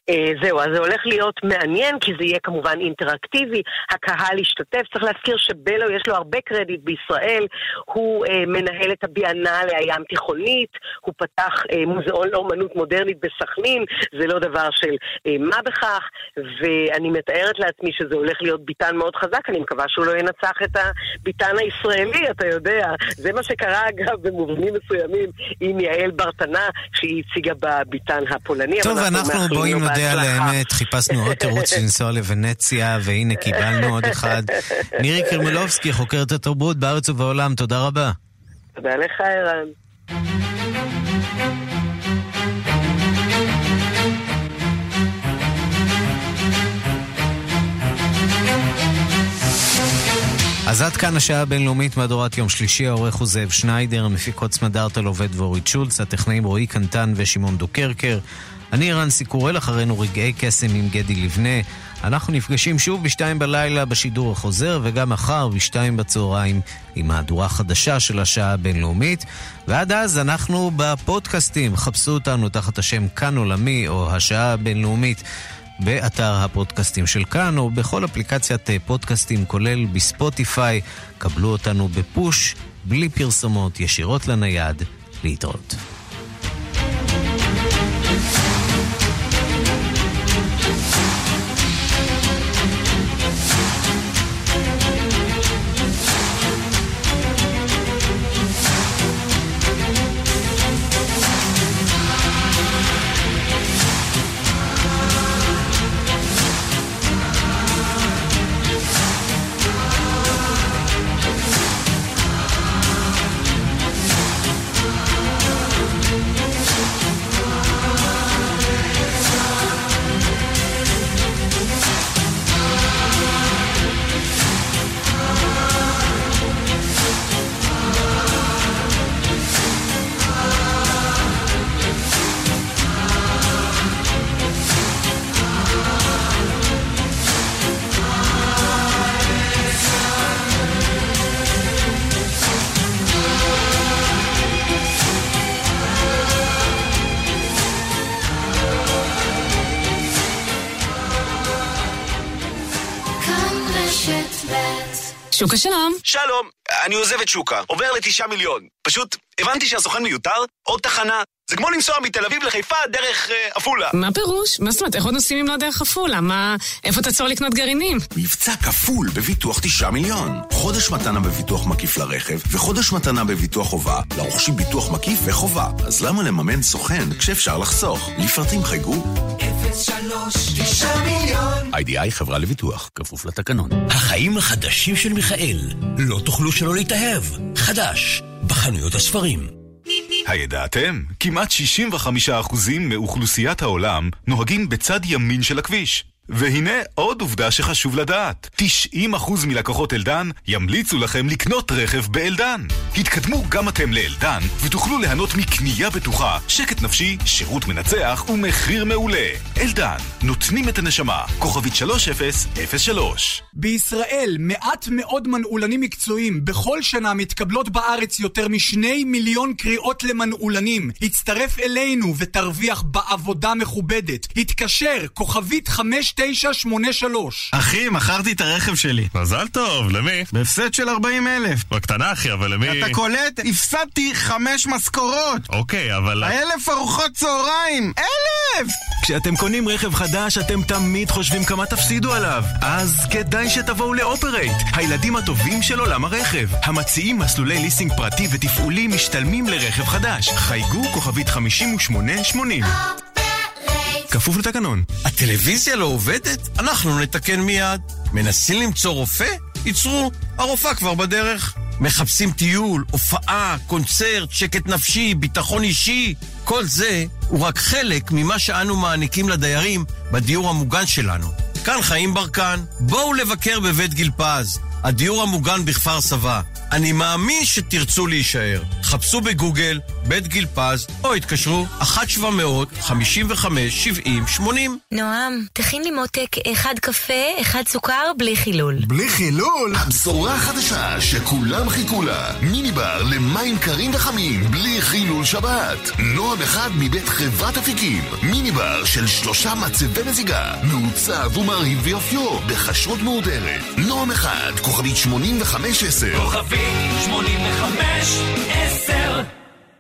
אה, זהו, אז זה הולך להיות מעניין, כי זה יהיה כמובן אינטראקטיבי, הקהל ישתתף. צריך להזכיר שבלו יש לו הרבה קרדיט בישראל, הוא אה, מנהל את הביאנלה הים תיכונית, הוא פתח אה, מוזיאון לאומנות מודרנית בסכנין, זה לא דבר של אה, מה בכך, ואני מתארת לעצמי שזה הולך להיות ביטן מאוד חזק, אני מקווה שהוא לא ינצח את הביטן הישראלי, אתה יודע. זה מה שקרה אגב במובנים מסוימים עם יעל ברטנה, שהיא הציגה בביטן הפולני. טוב, אנחנו בואי נודה על האמת, חיפשנו עוד תירוץ לנסוע לוונציה, והנה קיבלנו עוד אחד. מירי קרמלובסקי, חוקרת התרבות בארץ ובעולם, תודה רבה. תודה לך, ערן. אז עד כאן השעה הבינלאומית מהדורת יום שלישי, העורך הוא זאב שניידר, המפיקות סמדארטה עובד ואורית שולץ, הטכנאים רועי קנטן ושמעון דוקרקר. אני רנסי קורל, אחרינו רגעי קסם עם גדי לבנה. אנחנו נפגשים שוב בשתיים בלילה בשידור החוזר, וגם מחר בשתיים בצהריים עם מהדורה חדשה של השעה הבינלאומית. ועד אז אנחנו בפודקאסטים, חפשו אותנו תחת השם כאן עולמי או השעה הבינלאומית. באתר הפודקאסטים של כאן, או בכל אפליקציית פודקאסטים, כולל בספוטיפיי. קבלו אותנו בפוש, בלי פרסומות, ישירות לנייד. להתראות. שוקה שלום. שלום, אני עוזב את שוקה, עובר לתשעה מיליון. פשוט הבנתי שהסוכן מיותר, עוד תחנה. זה כמו לנסוע מתל אביב לחיפה דרך אה, עפולה. מה פירוש? מה זאת אומרת, איך עוד נוסעים אם לא דרך עפולה? מה... איפה תעצור לקנות גרעינים? מבצע כפול בביטוח תשעה מיליון. חודש מתנה בביטוח מקיף לרכב, וחודש מתנה בביטוח חובה, לרוכשים ביטוח מקיף וחובה. אז למה לממן סוכן כשאפשר לחסוך? לפרטים חייגו 03 9 מיליון. איי-די-איי חברה לביטוח, כפוף לתקנון. החיים החדשים של מיכאל, לא תוכלו שלא להתאהב. חדש, בחנויות הספרים. הידעתם? כמעט 65% מאוכלוסיית העולם נוהגים בצד ימין של הכביש. והנה עוד עובדה שחשוב לדעת. 90% מלקוחות אלדן ימליצו לכם לקנות רכב באלדן. התקדמו גם אתם לאלדן, ותוכלו ליהנות מקנייה בטוחה, שקט נפשי, שירות מנצח ומחיר מעולה. אלדן, נותנים את הנשמה. כוכבית 3003 בישראל מעט מאוד מנעולנים מקצועיים. בכל שנה מתקבלות בארץ יותר משני מיליון קריאות למנעולנים. הצטרף אלינו ותרוויח בעבודה מכובדת. התקשר, כוכבית 5983. אחי, מכרתי את הרכב שלי. מזל טוב, למי? בהפסד של 40 אלף. בקטנה, אחי, אבל למי... אתה קולט? הפסדתי חמש משכורות. אוקיי, אבל... אלף ארוחות צהריים! אלף! כשאתם קונים רכב חדש, אתם תמיד חושבים כמה תפסידו עליו. אז כדאי שתבואו לאופרייט, הילדים הטובים של עולם הרכב. המציעים מסלולי ליסינג פרטי ותפעולי משתלמים לרכב חדש. חייגו כוכבית 5880. כפוף לתקנון. הטלוויזיה לא עובדת? אנחנו נתקן מיד. מנסים למצוא רופא? ייצרו, הרופאה כבר בדרך. מחפשים טיול, הופעה, קונצרט, שקט נפשי, ביטחון אישי. כל זה הוא רק חלק ממה שאנו מעניקים לדיירים בדיור המוגן שלנו. כאן חיים ברקן, בואו לבקר בבית גיל פז, הדיור המוגן בכפר סבא. אני מאמין שתרצו להישאר. חפשו בגוגל בית גיל פז, או התקשרו 1-700-55-70-80. נועם, תכין לי מותק אחד קפה, אחד סוכר, בלי חילול. בלי חילול? הבשורה החדשה שכולם חיכו לה. מיני בר למים קרים וחמים, בלי חילול שבת. נועם אחד מבית חברת אפיקים. מיני בר של שלושה מצבי מזיגה. מעוצב ומרהיב ויופיו, בחשרות מהודרת. נועם אחד, כוכבית 8510. כוכבית 8510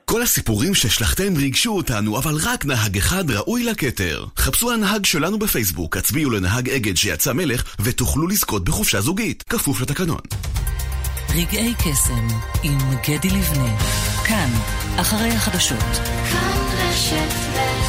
כל הסיפורים שהשלכתם ריגשו אותנו, אבל רק נהג אחד ראוי לכתר. חפשו הנהג שלנו בפייסבוק, הצביעו לנהג אגד שיצא מלך, ותוכלו לזכות בחופשה זוגית, כפוף לתקנון. רגעי קסם עם גדי לבנה, כאן, אחרי החדשות. כאן רשת ב'